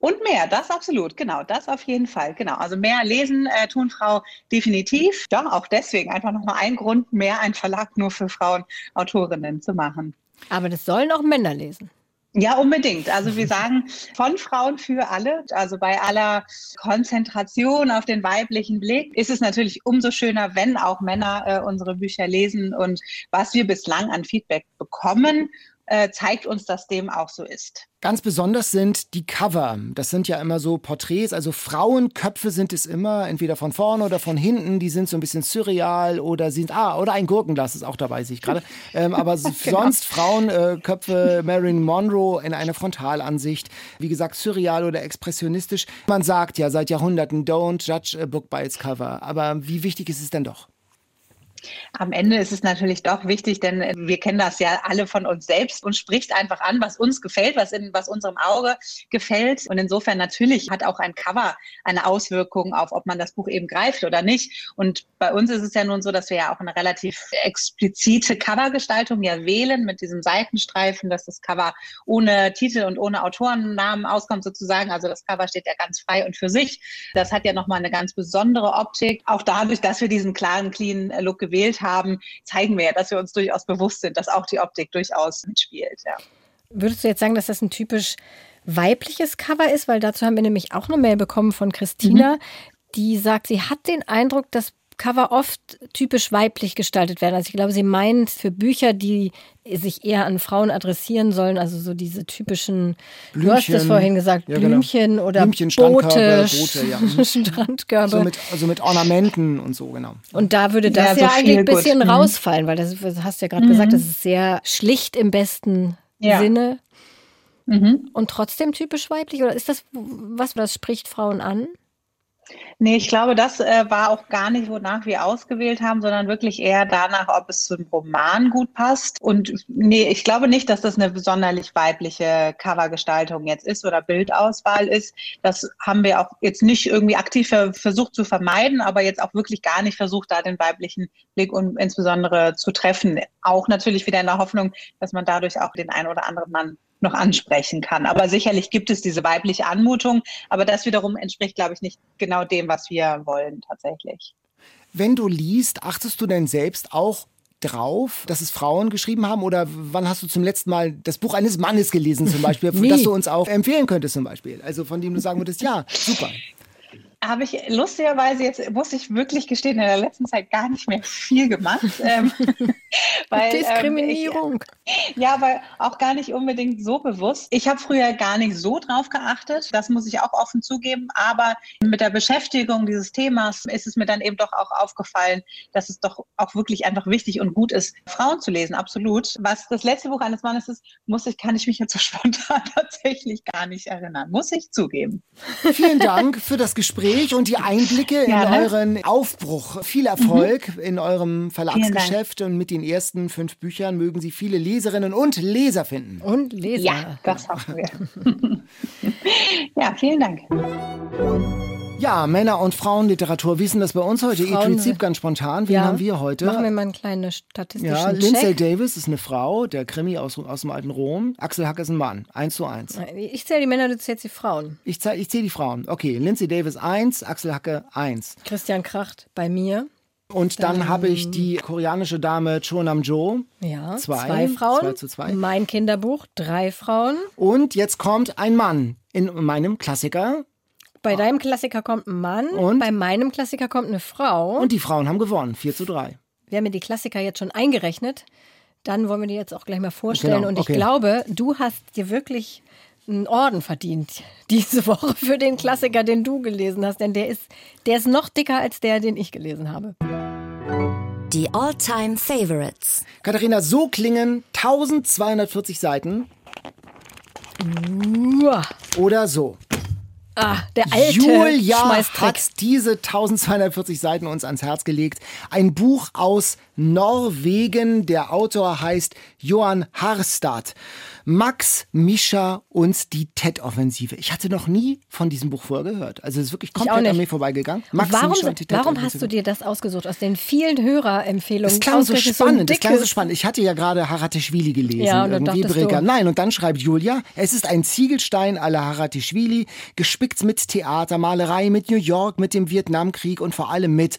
Und mehr, das absolut, genau, das auf jeden Fall, genau. Also mehr lesen äh, tun Frau definitiv. Ja, auch deswegen einfach nochmal ein Grund, mehr ein Verlag nur für Frauen Autorinnen zu machen. Aber das sollen auch Männer lesen. Ja, unbedingt. Also wir sagen von Frauen für alle. Also bei aller Konzentration auf den weiblichen Blick ist es natürlich umso schöner, wenn auch Männer äh, unsere Bücher lesen und was wir bislang an Feedback bekommen äh, zeigt uns, dass dem auch so ist. Ganz besonders sind die Cover. Das sind ja immer so Porträts, also Frauenköpfe sind es immer, entweder von vorne oder von hinten. Die sind so ein bisschen surreal oder sind, ah, oder ein Gurkenglas ist auch dabei, sehe ich gerade. Ähm, aber genau. sonst Frauenköpfe, Marilyn Monroe in einer Frontalansicht. Wie gesagt, surreal oder expressionistisch. Man sagt ja seit Jahrhunderten, don't judge a book by its cover. Aber wie wichtig ist es denn doch? Am Ende ist es natürlich doch wichtig, denn äh, wir kennen das ja alle von uns selbst und spricht einfach an, was uns gefällt, was in was unserem Auge gefällt. Und insofern natürlich hat auch ein Cover eine Auswirkung auf, ob man das Buch eben greift oder nicht. Und bei uns ist es ja nun so, dass wir ja auch eine relativ explizite Covergestaltung ja wählen mit diesem Seitenstreifen, dass das Cover ohne Titel und ohne Autorennamen auskommt sozusagen. Also das Cover steht ja ganz frei und für sich. Das hat ja nochmal eine ganz besondere Optik. Auch dadurch, dass wir diesen klaren, clean Look gewählt gewählt haben, zeigen wir ja, dass wir uns durchaus bewusst sind, dass auch die Optik durchaus mitspielt. Ja. Würdest du jetzt sagen, dass das ein typisch weibliches Cover ist? Weil dazu haben wir nämlich auch eine Mail bekommen von Christina, mhm. die sagt, sie hat den Eindruck, dass Cover oft typisch weiblich gestaltet werden. Also ich glaube, sie meint für Bücher, die sich eher an Frauen adressieren sollen, also so diese typischen, Blümchen, du hast es vorhin gesagt, ja, genau. Blümchen genau. oder Blümchen, Boote, Boote ja. Strandkörbe. So mit, also mit Ornamenten und so, genau. Und da würde das ja, ja eigentlich ein bisschen gut. Mhm. rausfallen, weil das, das hast du ja gerade mhm. gesagt, das ist sehr schlicht im besten ja. Sinne. Mhm. Und trotzdem typisch weiblich? Oder ist das was, das spricht Frauen an? Nee, ich glaube, das äh, war auch gar nicht, wonach wir ausgewählt haben, sondern wirklich eher danach, ob es zum Roman gut passt. Und nee, ich glaube nicht, dass das eine besonderlich weibliche Covergestaltung jetzt ist oder Bildauswahl ist. Das haben wir auch jetzt nicht irgendwie aktiv versucht zu vermeiden, aber jetzt auch wirklich gar nicht versucht, da den weiblichen Blick und insbesondere zu treffen. Auch natürlich wieder in der Hoffnung, dass man dadurch auch den einen oder anderen Mann noch ansprechen kann. Aber sicherlich gibt es diese weibliche Anmutung, aber das wiederum entspricht, glaube ich, nicht genau dem, was wir wollen tatsächlich. Wenn du liest, achtest du denn selbst auch drauf, dass es Frauen geschrieben haben? Oder wann hast du zum letzten Mal das Buch eines Mannes gelesen, zum Beispiel, das du uns auch empfehlen könntest, zum Beispiel? Also von dem du sagen würdest, ja, super habe ich lustigerweise jetzt, muss ich wirklich gestehen, in der letzten Zeit gar nicht mehr viel gemacht. ähm, weil, Diskriminierung. Ähm, ich, ja, aber auch gar nicht unbedingt so bewusst. Ich habe früher gar nicht so drauf geachtet, das muss ich auch offen zugeben, aber mit der Beschäftigung dieses Themas ist es mir dann eben doch auch aufgefallen, dass es doch auch wirklich einfach wichtig und gut ist, Frauen zu lesen, absolut. Was das letzte Buch eines Mannes ist, muss ich, kann ich mich jetzt so spontan tatsächlich gar nicht erinnern, muss ich zugeben. Vielen Dank für das Gespräch. Gespräch und die Einblicke ja, in ne? euren Aufbruch. Viel Erfolg mhm. in eurem Verlagsgeschäft und mit den ersten fünf Büchern mögen Sie viele Leserinnen und Leser finden. Und Leser. Ja, das hoffen wir. ja, vielen Dank. Ja, Männer- und Frauenliteratur. Wie ist denn das bei uns heute? Frauen, Intuitiv ganz spontan. Wen ja, haben wir heute? Machen wir mal eine kleine statistische Ja, Lindsay Davis ist eine Frau, der Krimi aus, aus dem alten Rom. Axel Hack ist ein Mann. Eins zu eins. Ich zähle die Männer, du zählst die Frauen. Ich, ich zähle die Frauen. Okay, Lindsay Davis eins, Axel Hacke eins. Christian Kracht bei mir. Und dann, dann habe ich die koreanische Dame Cho Nam-jo. Ja, zwei, zwei Frauen. Zwei zu zwei. Mein Kinderbuch, drei Frauen. Und jetzt kommt ein Mann in meinem Klassiker. Bei deinem Klassiker kommt ein Mann und bei meinem Klassiker kommt eine Frau. Und die Frauen haben gewonnen, 4 zu 3. Wir haben ja die Klassiker jetzt schon eingerechnet. Dann wollen wir die jetzt auch gleich mal vorstellen. Genau, und ich okay. glaube, du hast dir wirklich einen Orden verdient diese Woche für den Klassiker, den du gelesen hast. Denn der ist, der ist noch dicker als der, den ich gelesen habe. Die All-Time Favorites. Katharina, so klingen 1240 Seiten. Oder so. Ah, der alte Julia hat diese 1240 Seiten uns ans Herz gelegt. Ein Buch aus Norwegen. Der Autor heißt Johan Harstad. Max, Mischa und die TED-Offensive. Ich hatte noch nie von diesem Buch vorher gehört. Also es ist wirklich komplett an mir vorbeigegangen. Max, warum, Mischa und die warum hast du dir das ausgesucht? Aus den vielen Hörerempfehlungen? Das klang so spannend. So das klang so spannend. Ich hatte ja gerade Haratischvili gelesen. Ja, und irgendwie Breker. Nein, und dann schreibt Julia, es ist ein Ziegelstein aller Haratischvili, gespickt mit Theater, Malerei, mit New York, mit dem Vietnamkrieg und vor allem mit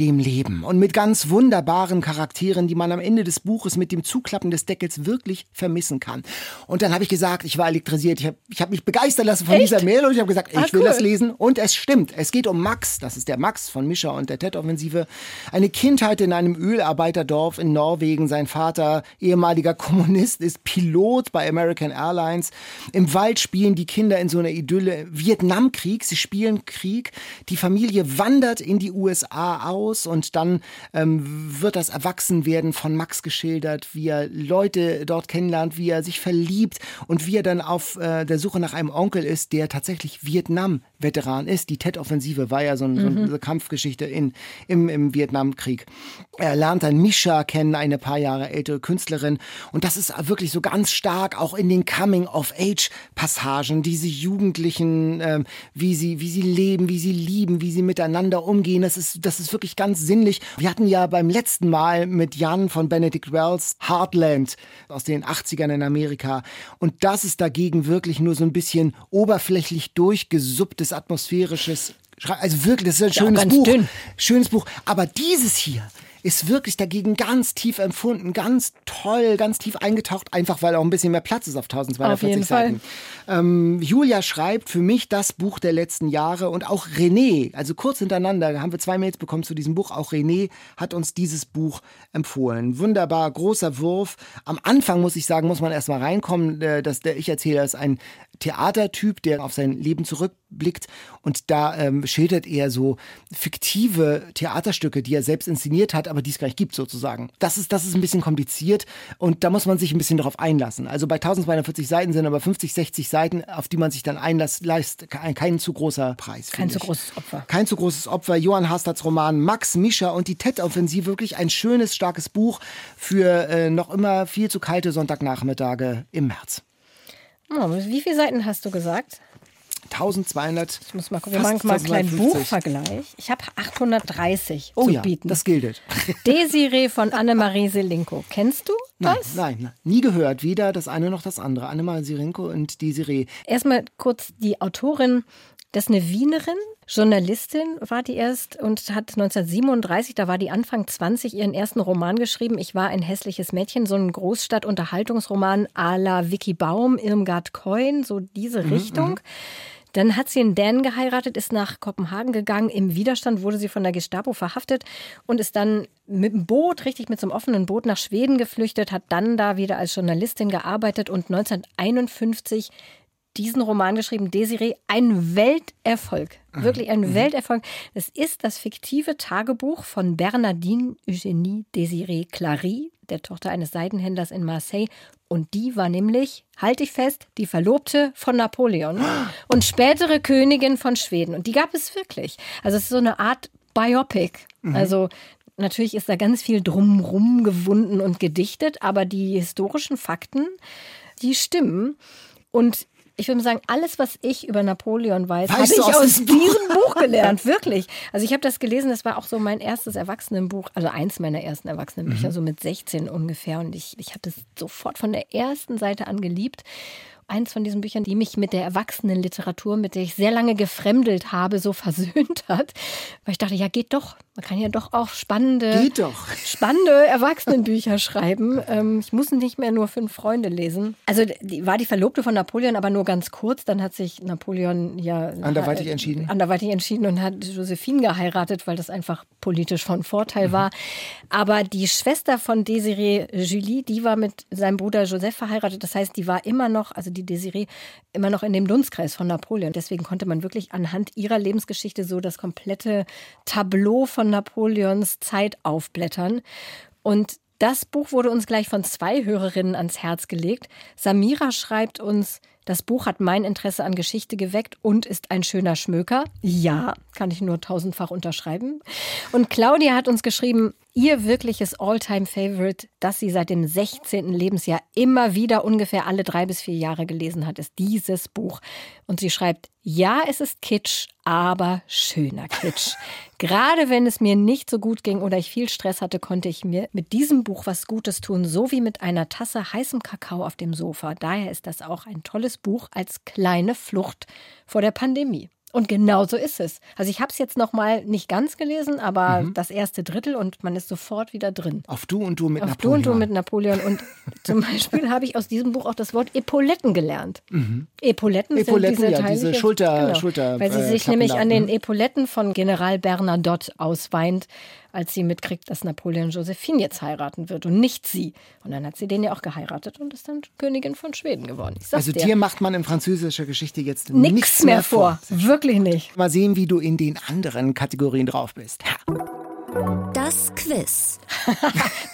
dem Leben. Und mit ganz wunderbaren Charakteren, die man am Ende des Buches mit dem Zuklappen des Deckels wirklich vermissen kann. Und dann habe ich gesagt, ich war elektrisiert. Ich habe ich hab mich begeistern lassen von Echt? dieser Mail und ich habe gesagt, ich ah, will cool. das lesen. Und es stimmt. Es geht um Max. Das ist der Max von Mischa und der TED-Offensive. Eine Kindheit in einem Ölarbeiterdorf in Norwegen. Sein Vater, ehemaliger Kommunist, ist Pilot bei American Airlines. Im Wald spielen die Kinder in so einer Idylle. Vietnamkrieg. Sie spielen Krieg. Die Familie wandert in die USA aus und dann ähm, wird das Erwachsenwerden von Max geschildert, wie er Leute dort kennenlernt, wie er sich verliebt und wie er dann auf äh, der Suche nach einem Onkel ist, der tatsächlich Vietnam-Veteran ist. Die Tet-Offensive war ja so, ein, mhm. so eine. Kampfgeschichte in, im, im Vietnamkrieg. Er lernt dann Misha kennen, eine paar Jahre ältere Künstlerin. Und das ist wirklich so ganz stark auch in den Coming-of-Age-Passagen, diese Jugendlichen, äh, wie, sie, wie sie leben, wie sie lieben, wie sie miteinander umgehen. Das ist, das ist wirklich ganz sinnlich. Wir hatten ja beim letzten Mal mit Jan von Benedict Wells Heartland aus den 80ern in Amerika und das ist dagegen wirklich nur so ein bisschen oberflächlich durchgesupptes atmosphärisches also wirklich, das ist ein schönes Buch. Dünn. Schönes Buch. Aber dieses hier, ist wirklich dagegen ganz tief empfunden, ganz toll, ganz tief eingetaucht, einfach weil auch ein bisschen mehr Platz ist auf 1240 auf Seiten. Ähm, Julia schreibt für mich das Buch der letzten Jahre und auch René, also kurz hintereinander haben wir zwei Mails bekommen zu diesem Buch. Auch René hat uns dieses Buch empfohlen. Wunderbar, großer Wurf. Am Anfang muss ich sagen, muss man erstmal reinkommen. Äh, dass der Ich-Erzähler ist ein Theatertyp, der auf sein Leben zurückblickt und da ähm, schildert er so fiktive Theaterstücke, die er selbst inszeniert hat, aber die es gar nicht gibt sozusagen. Das ist, das ist ein bisschen kompliziert und da muss man sich ein bisschen darauf einlassen. Also bei 1240 Seiten sind aber 50, 60 Seiten, auf die man sich dann einlässt, leist kein, kein zu großer Preis. Kein zu großes Opfer. Kein zu großes Opfer. Johann Hastads Roman Max, Mischa und die TED-Offensive, wirklich ein schönes, starkes Buch für äh, noch immer viel zu kalte Sonntagnachmittage im März. Oh, wie viele Seiten hast du gesagt? 1200. Ich muss mal gucken, wir machen mal einen kleinen Buchvergleich. Ich habe 830 oh, zu ja, bieten. Das gilt. Desiree von Annemarie Selinko. Kennst du das? Nein, nein, nie gehört. Weder das eine noch das andere. Annemarie Selinko und Desiree. Erstmal kurz die Autorin. Das ist eine Wienerin, Journalistin war die erst und hat 1937, da war die Anfang 20, ihren ersten Roman geschrieben. Ich war ein hässliches Mädchen, so ein Großstadt-Unterhaltungsroman à la Vicky Baum, Irmgard Coin, so diese mhm, Richtung. Mhm. Dann hat sie in Dan geheiratet, ist nach Kopenhagen gegangen. Im Widerstand wurde sie von der Gestapo verhaftet und ist dann mit dem Boot, richtig mit so einem offenen Boot nach Schweden geflüchtet, hat dann da wieder als Journalistin gearbeitet und 1951 diesen Roman geschrieben, Desiree, ein Welterfolg. Wirklich ein mhm. Welterfolg. Es ist das fiktive Tagebuch von Bernardine Eugénie Desiree Clary, der Tochter eines Seidenhändlers in Marseille. Und die war nämlich, halte ich fest, die Verlobte von Napoleon und spätere Königin von Schweden. Und die gab es wirklich. Also es ist so eine Art Biopic. Mhm. Also natürlich ist da ganz viel drumrum gewunden und gedichtet, aber die historischen Fakten, die stimmen. Und ich würde sagen, alles, was ich über Napoleon weiß, habe ich aus, aus diesem Buch gelernt, wirklich. Also ich habe das gelesen, das war auch so mein erstes Erwachsenenbuch, also eins meiner ersten Erwachsenenbücher, mhm. so mit 16 ungefähr. Und ich, ich habe das sofort von der ersten Seite an geliebt eins von diesen Büchern, die mich mit der Erwachsenenliteratur, mit der ich sehr lange gefremdelt habe, so versöhnt hat. Weil ich dachte, ja, geht doch. Man kann ja doch auch spannende, Geht doch. spannende Erwachsenenbücher schreiben. Ähm, ich muss nicht mehr nur fünf Freunde lesen. Also die war die Verlobte von Napoleon, aber nur ganz kurz. Dann hat sich Napoleon ja anderweitig entschieden. Anderweitig entschieden und hat Josephine geheiratet, weil das einfach politisch von Vorteil mhm. war. Aber die Schwester von Desiree Julie, die war mit seinem Bruder Joseph verheiratet. Das heißt, die war immer noch, also die Desiree, immer noch in dem Dunstkreis von Napoleon. Deswegen konnte man wirklich anhand ihrer Lebensgeschichte so das komplette Tableau von Napoleons Zeit aufblättern. Und das Buch wurde uns gleich von zwei Hörerinnen ans Herz gelegt. Samira schreibt uns, das Buch hat mein Interesse an Geschichte geweckt und ist ein schöner Schmöker. Ja, kann ich nur tausendfach unterschreiben. Und Claudia hat uns geschrieben, ihr wirkliches All-Time-Favorite, das sie seit dem 16. Lebensjahr immer wieder ungefähr alle drei bis vier Jahre gelesen hat, ist dieses Buch. Und sie schreibt, ja, es ist Kitsch, aber schöner Kitsch. Gerade wenn es mir nicht so gut ging oder ich viel Stress hatte, konnte ich mir mit diesem Buch was Gutes tun, so wie mit einer Tasse heißem Kakao auf dem Sofa. Daher ist das auch ein tolles Buch als kleine Flucht vor der Pandemie. Und genau so ist es. Also ich habe es jetzt noch mal nicht ganz gelesen, aber mhm. das erste Drittel und man ist sofort wieder drin. Auf Du und Du mit Auf Napoleon. Auf Du und Du mit Napoleon. Und zum Beispiel habe ich aus diesem Buch auch das Wort Epauletten gelernt. Mhm. Epauletten, Epauletten sind diese, ja, diese Schulter, genau, Schulter, Weil sie äh, sich nämlich an den Epauletten von General Bernadotte ausweint, als sie mitkriegt, dass Napoleon Josephine jetzt heiraten wird und nicht sie. Und dann hat sie den ja auch geheiratet und ist dann Königin von Schweden geworden. also dir. dir macht man in französischer Geschichte jetzt nichts, nichts mehr, vor. vor. Wirklich nicht. Mal sehen, wie du in den anderen Kategorien drauf bist. Das Quiz.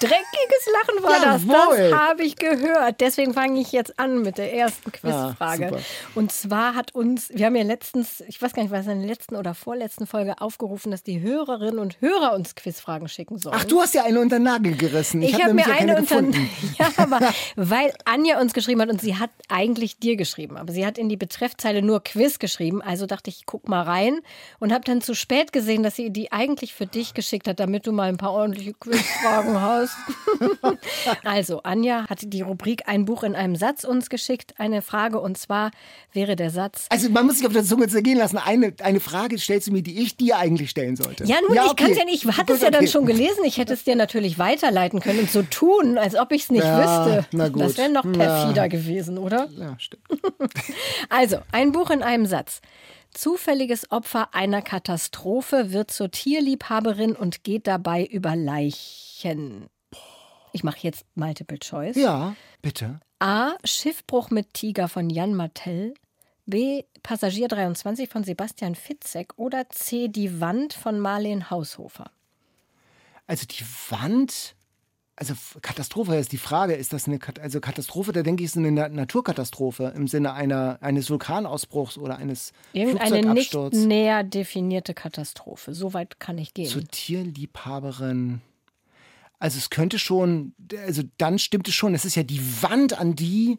Dreckiges Lachen war Jawohl. das. Das habe ich gehört. Deswegen fange ich jetzt an mit der ersten Quizfrage. Ah, und zwar hat uns, wir haben ja letztens, ich weiß gar nicht, was in der letzten oder vorletzten Folge aufgerufen, dass die Hörerinnen und Hörer uns Quizfragen schicken sollen. Ach, du hast ja eine unter den Nagel gerissen. Ich, ich habe hab mir ja eine unter Ja, aber weil Anja uns geschrieben hat und sie hat eigentlich dir geschrieben, aber sie hat in die Betreffzeile nur Quiz geschrieben. Also dachte ich, guck mal rein und habe dann zu spät gesehen, dass sie die eigentlich für dich geschickt hat, damit du mal ein paar ordentliche Quizfragen hast. also, Anja hat die Rubrik Ein Buch in einem Satz uns geschickt. Eine Frage und zwar wäre der Satz. Also, man muss sich auf der Zunge zergehen lassen. Eine, eine Frage stellst du mir, die ich dir eigentlich stellen sollte. Ja, nun, ja, okay. ich kann es ja nicht. Ich hatte es ja dann schon gelesen. Ich hätte es dir natürlich weiterleiten können und so tun, als ob ich es nicht ja, wüsste. Na gut. Das wäre noch perfider ja. gewesen, oder? Ja, stimmt. also, ein Buch in einem Satz. Zufälliges Opfer einer Katastrophe wird zur Tierliebhaberin und geht dabei über Leichen. Ich mache jetzt Multiple Choice. Ja, bitte. A. Schiffbruch mit Tiger von Jan Martell. B. Passagier 23 von Sebastian Fitzek. Oder C. Die Wand von Marleen Haushofer. Also die Wand also Katastrophe ist die Frage, ist das eine also Katastrophe, da denke ich, ist eine Naturkatastrophe im Sinne einer, eines Vulkanausbruchs oder eines Irgendeine nicht näher definierte Katastrophe. So weit kann ich gehen. Zur Tierliebhaberin. Also es könnte schon, also dann stimmt es schon, es ist ja die Wand, an die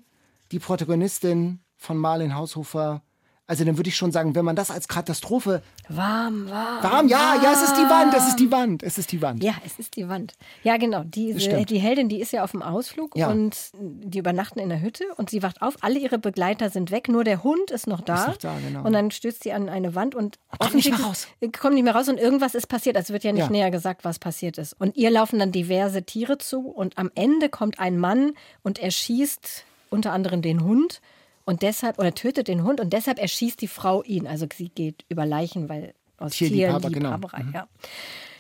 die Protagonistin von Marlene Haushofer also dann würde ich schon sagen, wenn man das als Katastrophe. Warm, warm. Warm, ja, warm. ja, es ist die Wand, es ist die Wand, es ist die Wand. Ja, es ist die Wand. Ja, genau. Diese, die Heldin, die ist ja auf dem Ausflug ja. und die übernachten in der Hütte und sie wacht auf, alle ihre Begleiter sind weg, nur der Hund ist noch da. Ist noch da genau. Und dann stößt sie an eine Wand und kommt nicht mehr raus. Kommt nicht mehr raus und irgendwas ist passiert. Also wird ja nicht ja. näher gesagt, was passiert ist. Und ihr laufen dann diverse Tiere zu und am Ende kommt ein Mann und er schießt unter anderem den Hund und deshalb, oder tötet den Hund und deshalb erschießt die Frau ihn. Also sie geht über Leichen, weil aus Tierliebhaber, genau. Mhm. Ja.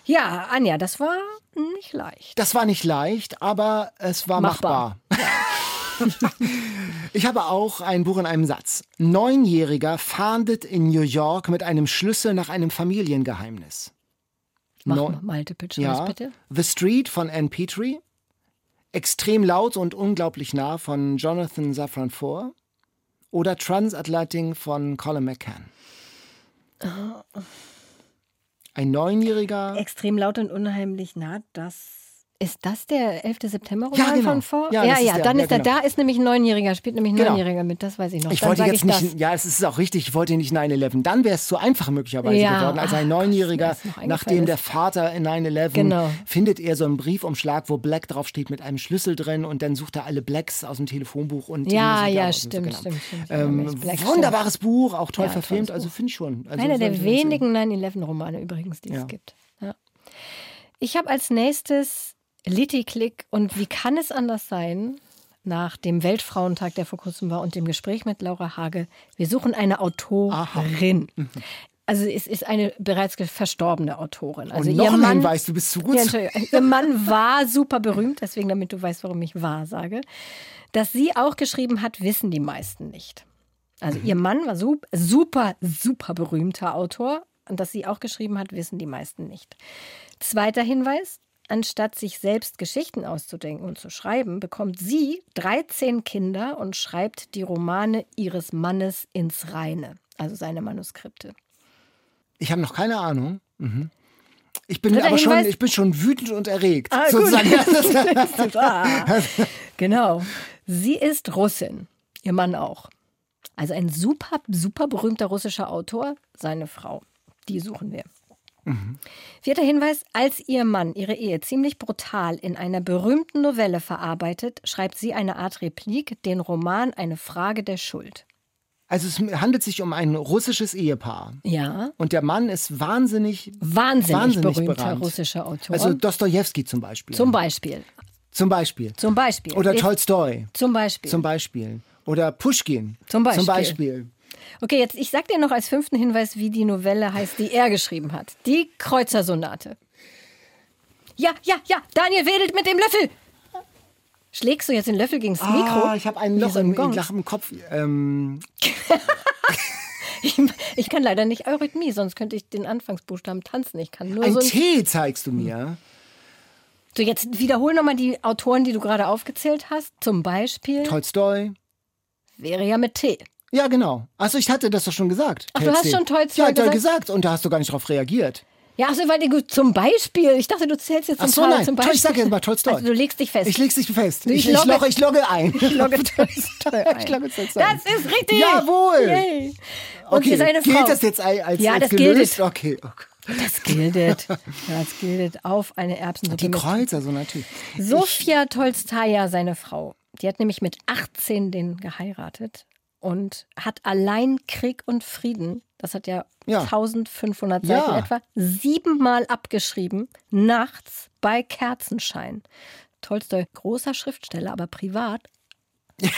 ja, Anja, das war nicht leicht. Das war nicht leicht, aber es war machbar. machbar. ich habe auch ein Buch in einem Satz. Neunjähriger fahndet in New York mit einem Schlüssel nach einem Familiengeheimnis. Mach no mal Multiple Choice, ja. bitte. The Street von Anne Petrie. Extrem laut und unglaublich nah von Jonathan Safran Foer oder Transatlantic von Colin McCann. Ein Neunjähriger. Extrem laut und unheimlich nah, das ist das der 11. September-Roman ja, genau. von vor? Ja, ja, ja der, dann ja, ist er, genau. da ist nämlich ein Neunjähriger, spielt nämlich ein genau. Neunjähriger mit, das weiß ich noch. Ich dann wollte jetzt ich nicht, das. ja, es ist auch richtig, ich wollte nicht 9-11. Dann wäre es zu einfach möglicherweise ja. geworden. Als ein Neunjähriger, nachdem der Vater in 9-11, genau. findet er so einen Briefumschlag, wo Black draufsteht mit einem Schlüssel drin und dann sucht er alle Blacks aus dem Telefonbuch und Ja, ja, stimmt, so, genau. stimmt, stimmt. Ähm, wunderbares Buch, auch toll verfilmt, also finde ich schon. Also Einer der wenigen 9-11-Romane übrigens, die es gibt. Ja. Ich habe als nächstes Litty Click und wie kann es anders sein? Nach dem Weltfrauentag, der vor kurzem war, und dem Gespräch mit Laura Hage. Wir suchen eine Autorin. Mhm. Also es ist eine bereits verstorbene Autorin. Also und noch ihr ein Mann, Hinweis, du bist zu gut. Ja, ihr Mann war super berühmt, deswegen damit du weißt, warum ich wahr sage. Dass sie auch geschrieben hat, wissen die meisten nicht. Also ihr Mann war super, super berühmter Autor und dass sie auch geschrieben hat, wissen die meisten nicht. Zweiter Hinweis, anstatt sich selbst Geschichten auszudenken und zu schreiben, bekommt sie 13 Kinder und schreibt die Romane ihres Mannes ins Reine, also seine Manuskripte. Ich habe noch keine Ahnung. Mhm. Ich bin aber schon, ich bin schon wütend und erregt. Ah, sozusagen. ah, genau. Sie ist Russin, ihr Mann auch. Also ein super, super berühmter russischer Autor, seine Frau. Die suchen wir. Mhm. Vierter Hinweis: Als ihr Mann ihre Ehe ziemlich brutal in einer berühmten Novelle verarbeitet, schreibt sie eine Art Replik, den Roman Eine Frage der Schuld. Also es handelt sich um ein russisches Ehepaar. Ja. Und der Mann ist wahnsinnig, wahnsinnig, wahnsinnig berühmter berannt. russischer Autor. Also Dostoevsky zum Beispiel. Zum Beispiel. Zum Beispiel. Zum Beispiel. Oder Tolstoi. Zum Beispiel. Zum Beispiel. Oder Pushkin. Zum Beispiel. Zum Beispiel. Okay, jetzt ich sag dir noch als fünften Hinweis, wie die Novelle heißt, die er geschrieben hat. Die Kreuzersonate. Ja, ja, ja, Daniel wedelt mit dem Löffel. Schlägst du jetzt den Löffel gegen das ah, Mikro? Ah, ich habe einen Loch im, Loch im Kopf. Ähm. ich, ich, kann leider nicht Eurythmie, sonst könnte ich den Anfangsbuchstaben tanzen. Ich kann nur ein so T zeigst du mir. So, jetzt wiederhol nochmal die Autoren, die du gerade aufgezählt hast. Zum Beispiel. Tolstoi. Wäre ja mit T. Ja, genau. Achso, ich hatte das doch schon gesagt. Ach, du hast schon Tolstoi ja, gesagt? gesagt und da hast du gar nicht darauf reagiert. Ja, also weil du zum Beispiel, ich dachte, du zählst jetzt Ach so, nein. zum Beispiel. Ich sag jetzt mal Tolstoi. Also du legst dich fest. Ich legst dich fest. Ich, ich, logge, ich logge ein. Ich logge Tolstoi ein. ich logge Tolstoi. Das ist richtig. Jawohl. Yay. Und okay, seine Frau. Gilt das jetzt als, ja, als das gelöst? Gilt. Okay. okay. Das gilt. Das gilt auf eine Erbsensuppe. Die Kreuzer, so natürlich. Sophia Tolstaja, seine Frau, die hat nämlich mit 18 den geheiratet und hat allein Krieg und Frieden, das hat ja, ja. 1500 Seiten ja. etwa, siebenmal abgeschrieben, nachts bei Kerzenschein. Tolstoi, großer Schriftsteller, aber privat.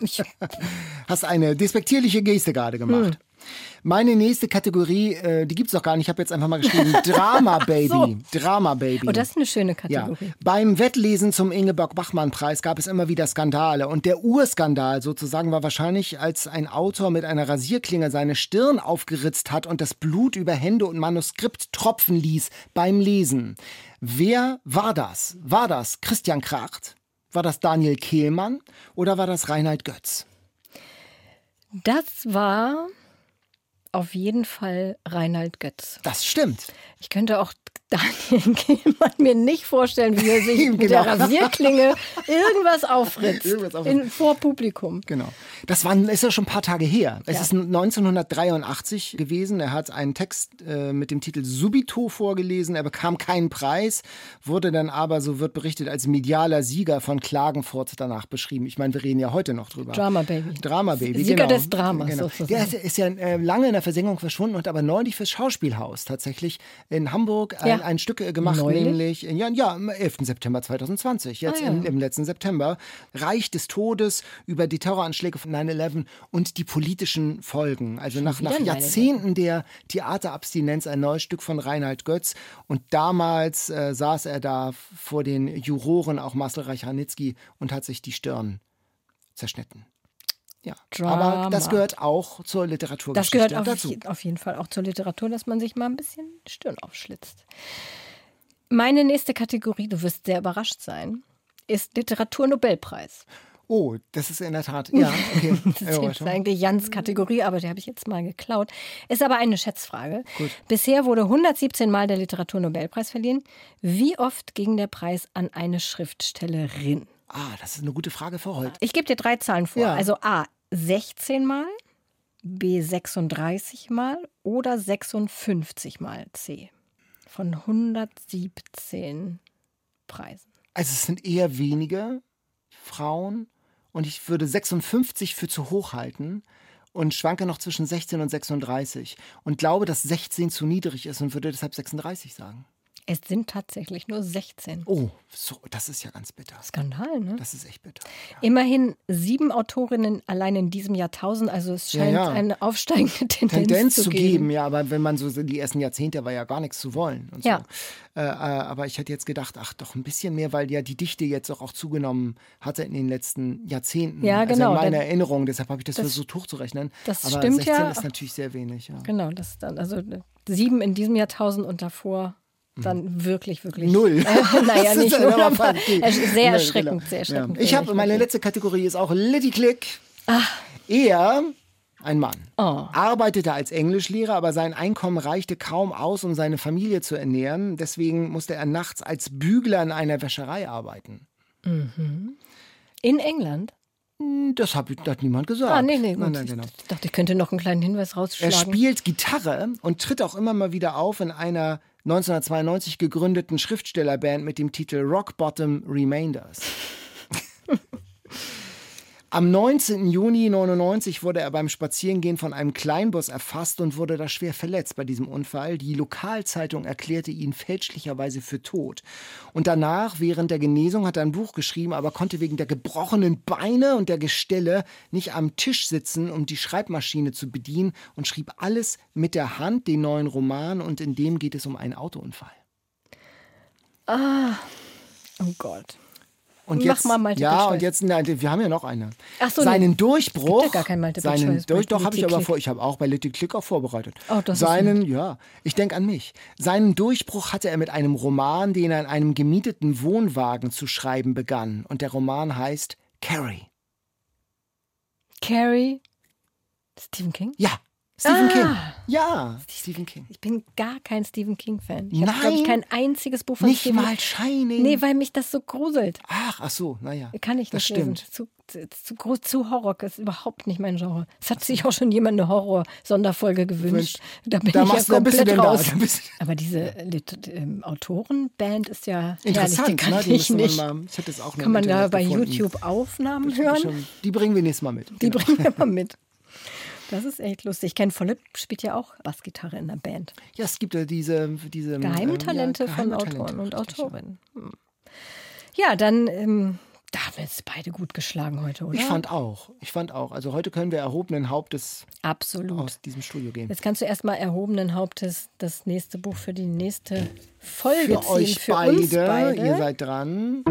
Ich, ich, Hast eine despektierliche Geste gerade gemacht. Hm. Meine nächste Kategorie, äh, die gibt es doch gar nicht. Ich habe jetzt einfach mal geschrieben: Drama Baby. so. Drama Baby. Oh, das ist eine schöne Kategorie. Ja. Beim Wettlesen zum Ingeborg-Bachmann-Preis gab es immer wieder Skandale. Und der Urskandal sozusagen war wahrscheinlich, als ein Autor mit einer Rasierklinge seine Stirn aufgeritzt hat und das Blut über Hände und Manuskript tropfen ließ beim Lesen. Wer war das? War das Christian Kracht? War das Daniel Kehlmann? Oder war das Reinhard Götz? Das war auf jeden Fall Reinhard Götz. Das stimmt. Ich könnte auch Daniel Kehlmann mir nicht vorstellen, wie er sich genau. mit der Rasierklinge irgendwas aufritzt irgendwas aufritzt. In, vor Publikum. Genau. Das war, ist ja schon ein paar Tage her. Es ja. ist 1983 gewesen. Er hat einen Text äh, mit dem Titel Subito vorgelesen. Er bekam keinen Preis, wurde dann aber, so wird berichtet, als medialer Sieger von Klagenfurt danach beschrieben. Ich meine, wir reden ja heute noch drüber. Drama Baby. Drama Baby. Sieger genau. des Dramas genau. sozusagen. Der ist, ist ja äh, lange in der Versenkung verschwunden und aber neulich fürs Schauspielhaus tatsächlich in Hamburg ja. Ein, ein, Stück äh, gemacht, neulich? nämlich ja, ja, am 11. September 2020, jetzt ah, ja. im, im, letzten September. Reich des Todes über die Terroranschläge von 9-11 und die politischen Folgen. Also nach, nach Jahrzehnten der Theaterabstinenz ein neues Stück von Reinhard Götz. Und damals äh, saß er da vor den Juroren, auch Marcel Reich-Ranitzky, und hat sich die Stirn zerschnitten. Ja, Drama. aber das gehört auch zur Literatur. Das gehört auf, dazu. auf jeden Fall auch zur Literatur, dass man sich mal ein bisschen die Stirn aufschlitzt. Meine nächste Kategorie, du wirst sehr überrascht sein, ist Literaturnobelpreis. Oh, das ist in der Tat, ja, okay. das ist eigentlich Jans Kategorie, aber die habe ich jetzt mal geklaut. Ist aber eine Schätzfrage. Gut. Bisher wurde 117 Mal der Literaturnobelpreis verliehen. Wie oft ging der Preis an eine Schriftstellerin? Ah, das ist eine gute Frage für heute. Ich gebe dir drei Zahlen vor. Ja. Also A, 16 Mal, B, 36 Mal oder 56 Mal C. Von 117 Preisen. Also es sind eher weniger Frauen und ich würde 56 für zu hoch halten und schwanke noch zwischen 16 und 36 und glaube, dass 16 zu niedrig ist und würde deshalb 36 sagen. Es sind tatsächlich nur 16. Oh, so, das ist ja ganz bitter. Skandal, ne? Das ist echt bitter. Ja. Immerhin sieben Autorinnen allein in diesem Jahrtausend, also es scheint ja, ja. eine aufsteigende Tendenz, Tendenz zu, geben. geben. Ja, aber wenn man so die ersten Jahrzehnte war ja gar nichts zu wollen. So. Ja. Äh, äh, aber ich hätte jetzt gedacht, ach doch ein bisschen mehr, weil ja die Dichte jetzt auch, auch zugenommen hatte in den letzten Jahrzehnten. Ja, genau. Also in meiner Erinnerung, deshalb habe ich das, das versucht hochzurechnen. Das aber stimmt 16 ja. ist natürlich sehr wenig. Genau, das dann also sieben in diesem Jahrtausend und davor dann wirklich, wirklich. Null. Äh, naja, nicht null, aber sehr erschreckend, sehr erschreckend. Ja. Ich habe, meine letzte Kategorie ist auch Litty Click. Ach. Er, ein Mann, Oh. arbeitete als Englischlehrer, aber sein Einkommen reichte kaum aus, um seine Familie zu ernähren. Deswegen musste er nachts als Bügler in einer Wäscherei arbeiten. In England? Hm, Das hat, hat niemand gesagt. Ah, nee, nee. Nein, nein, genau. Ich dachte, ich könnte noch einen kleinen Hinweis Er rausschlagen. spielt Gitarre und tritt auch immer mal wieder auf in einer 1992 gegründeten Schriftstellerband mit dem Titel Rock Bottom Remainders. Am 19. Juni 99 wurde er beim Spazierengehen von einem Kleinbus erfasst und wurde da schwer verletzt bei diesem Unfall. Die Lokalzeitung erklärte ihn fälschlicherweise für tot. Und danach, während der Genesung, hat er ein Buch geschrieben, aber konnte wegen der gebrochenen Beine und der Gestelle nicht am Tisch sitzen, um die Schreibmaschine zu bedienen und schrieb alles mit der Hand, den neuen Roman, und in dem geht es um einen Autounfall. oh Gott. Und Mach jetzt, mal Multiple ja, Choice. und jetzt, nein, wir haben ja noch eine. Ach so, seinen nee. Durchbruch. Es gibt ja gar kein Multiple seinen Choice Durch, doch, habe ich aber vor, ich habe auch bei Little Click auch vorbereitet. Oh, das ist seinen, ja, ich denke an mich. Seinen Durchbruch hatte er mit einem Roman, den er in einem gemieteten Wohnwagen zu schreiben begann. Und der Roman heißt Carrie. Carrie. Stephen King? Ja, Stephen Ah. King. Ja, Stephen King. Ich bin gar kein Stephen King-Fan. Ich habe, glaube ich, kein einziges Buch von Nicht Stephen mal Shining. Nee, weil mich das so gruselt. Ach, ach so, naja. Kann ich das nicht lesen. stimmt. Zu, zu, zu, groß, zu Horror. Das ist überhaupt nicht mein Genre. Es hat sich auch schon jemand eine Horror-Sonderfolge gewünscht. Da bin Da ich ja da bist du komplett da. raus. Aber diese ähm, Autorenband ist ja herrlich. Die Interessant, kann ne? Die ich nicht. mal, ich hätte es auch Kann man da bei gefunden. YouTube Aufnahmen hören? schon- Die bringen wir nächstes Mal mit. Die Genau. bringen wir mal mit. Das ist echt lustig. Ken Follett spielt ja auch Bassgitarre in der Band. Ja, es gibt ja diese, diese Geheime ähm, Talente ja, von geheime Autoren Talente, und. Autorinnen. Hm. Ja, dann ähm, da haben wir jetzt beide gut geschlagen heute, oder? Ich fand auch. Ich fand auch. Also heute können wir erhobenen Hauptes Absolut. aus diesem Studio gehen. Jetzt kannst du erstmal erhobenen Hauptes das nächste Buch für die nächste Folge Für ziehen. euch für beide, uns beide. ihr seid dran.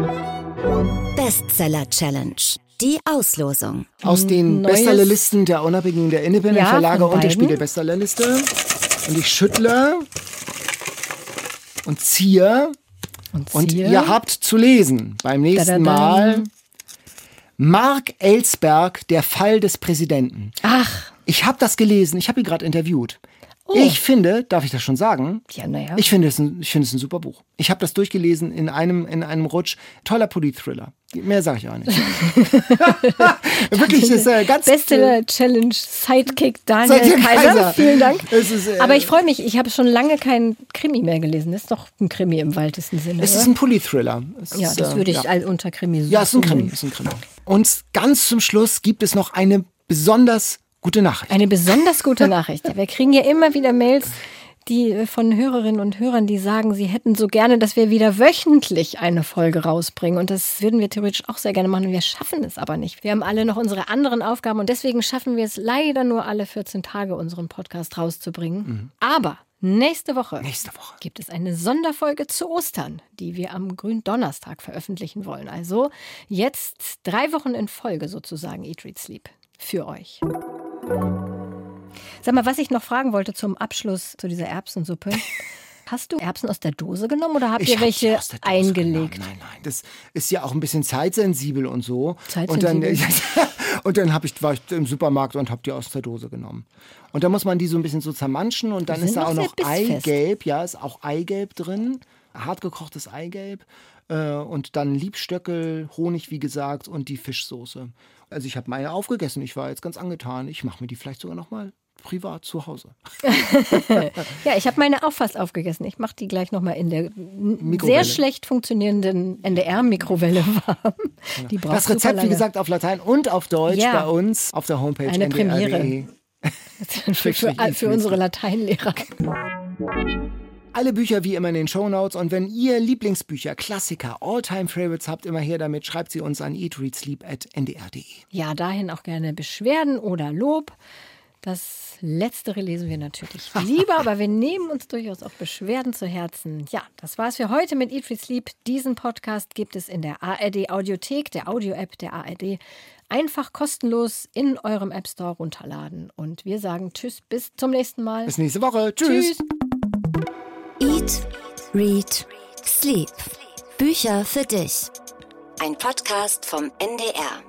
Bestseller Challenge. Die Auslosung. Aus den Neues- Bestsellerlisten der unabhängigen, der Independent Ja, Verlage und der. Spiegel Bestsellerliste. Und ich schüttle und ziehe. und, Und ziehe. ihr habt zu lesen beim nächsten Dadadam. Mal Mark Ellsberg, der Fall des Präsidenten. Ach, Ich habe das gelesen, ich habe ihn gerade interviewt. Oh. Ich finde, darf ich das schon sagen? ja, naja. Ich finde es ein, ich finde es ein super Buch. Ich habe das durchgelesen in einem, in einem Rutsch. Toller Polit-Thriller. Mehr sage ich auch nicht. Wirklich, es ist äh, ganz. Bestseller Challenge Sidekick Daniel Sidekick Kaiser. Kaiser. Vielen Dank. Ist, äh, Aber ich freue mich, ich habe schon lange keinen Krimi mehr gelesen. Das ist doch ein Krimi im weitesten Sinne. Es ist oder? ein Polit-Thriller. Ja, ist, das äh, würde ich ja. all unter Krimi suchen. Ja, es ist ein Krimi. Es ist ein Krimi. Und ganz zum Schluss gibt es noch eine besonders gute Nachricht. Eine besonders gute Nachricht. Wir kriegen ja immer wieder Mails, die äh, von Hörerinnen und Hörern, die sagen, sie hätten so gerne, dass wir wieder wöchentlich eine Folge rausbringen. Und das würden wir theoretisch auch sehr gerne machen. Wir schaffen es aber nicht. Wir haben alle noch unsere anderen Aufgaben und deswegen schaffen wir es leider nur alle 14 Tage, unseren Podcast rauszubringen. Aber nächste Woche Nächste Woche. gibt es eine Sonderfolge zu Ostern, die wir am Gründonnerstag veröffentlichen wollen. Also jetzt drei Wochen in Folge sozusagen Eat, Read, Sleep für euch. Sag mal, was ich noch fragen wollte zum Abschluss zu dieser Erbsensuppe. Hast du Erbsen aus der Dose genommen oder habt Ich ihr welche aus der Dose eingelegt? Genommen. Nein, nein, das ist ja auch ein bisschen zeitsensibel und so. Zeitsensibel. Und dann, und dann hab ich, war ich im Supermarkt und habe die aus der Dose genommen. Und dann muss man die so ein bisschen so zermanschen und dann ist da auch noch. Eigelb. Ja, ist auch Eigelb drin. Hartgekochtes Eigelb. Äh, und dann Liebstöckel, Honig, wie gesagt, und die Fischsoße. Also ich habe meine aufgegessen. Ich war jetzt ganz angetan. Ich mache mir die vielleicht sogar noch mal privat zu Hause. Ja, ich habe meine auch fast aufgegessen. Ich mache die gleich nochmal in der sehr schlecht funktionierenden NDR-Mikrowelle warm. Die braucht Das Rezept, wie gesagt, auf Latein und auf Deutsch Ja. bei uns auf der Homepage Eine Premiere. ndr.de. für, für, für unsere Lateinlehrer. Alle Bücher wie immer in den Shownotes und wenn ihr Lieblingsbücher, Klassiker, Alltime Favorites habt, immer her damit, schreibt sie uns an eatreadsleep.ndr.de. Ja, dahin auch gerne Beschwerden oder Lob. Das Letztere lesen wir natürlich lieber, aber wir nehmen uns durchaus auch Beschwerden zu Herzen. Ja, das war's für heute mit Eat Free Sleep. Diesen Podcast gibt es in der ARD Audiothek, der Audio-App der ARD. Einfach kostenlos in eurem App Store runterladen. Und wir sagen Tschüss, bis zum nächsten Mal. Bis nächste Woche. Tschüss. Read, Read, Sleep. Bücher für dich. Ein Podcast vom NDR.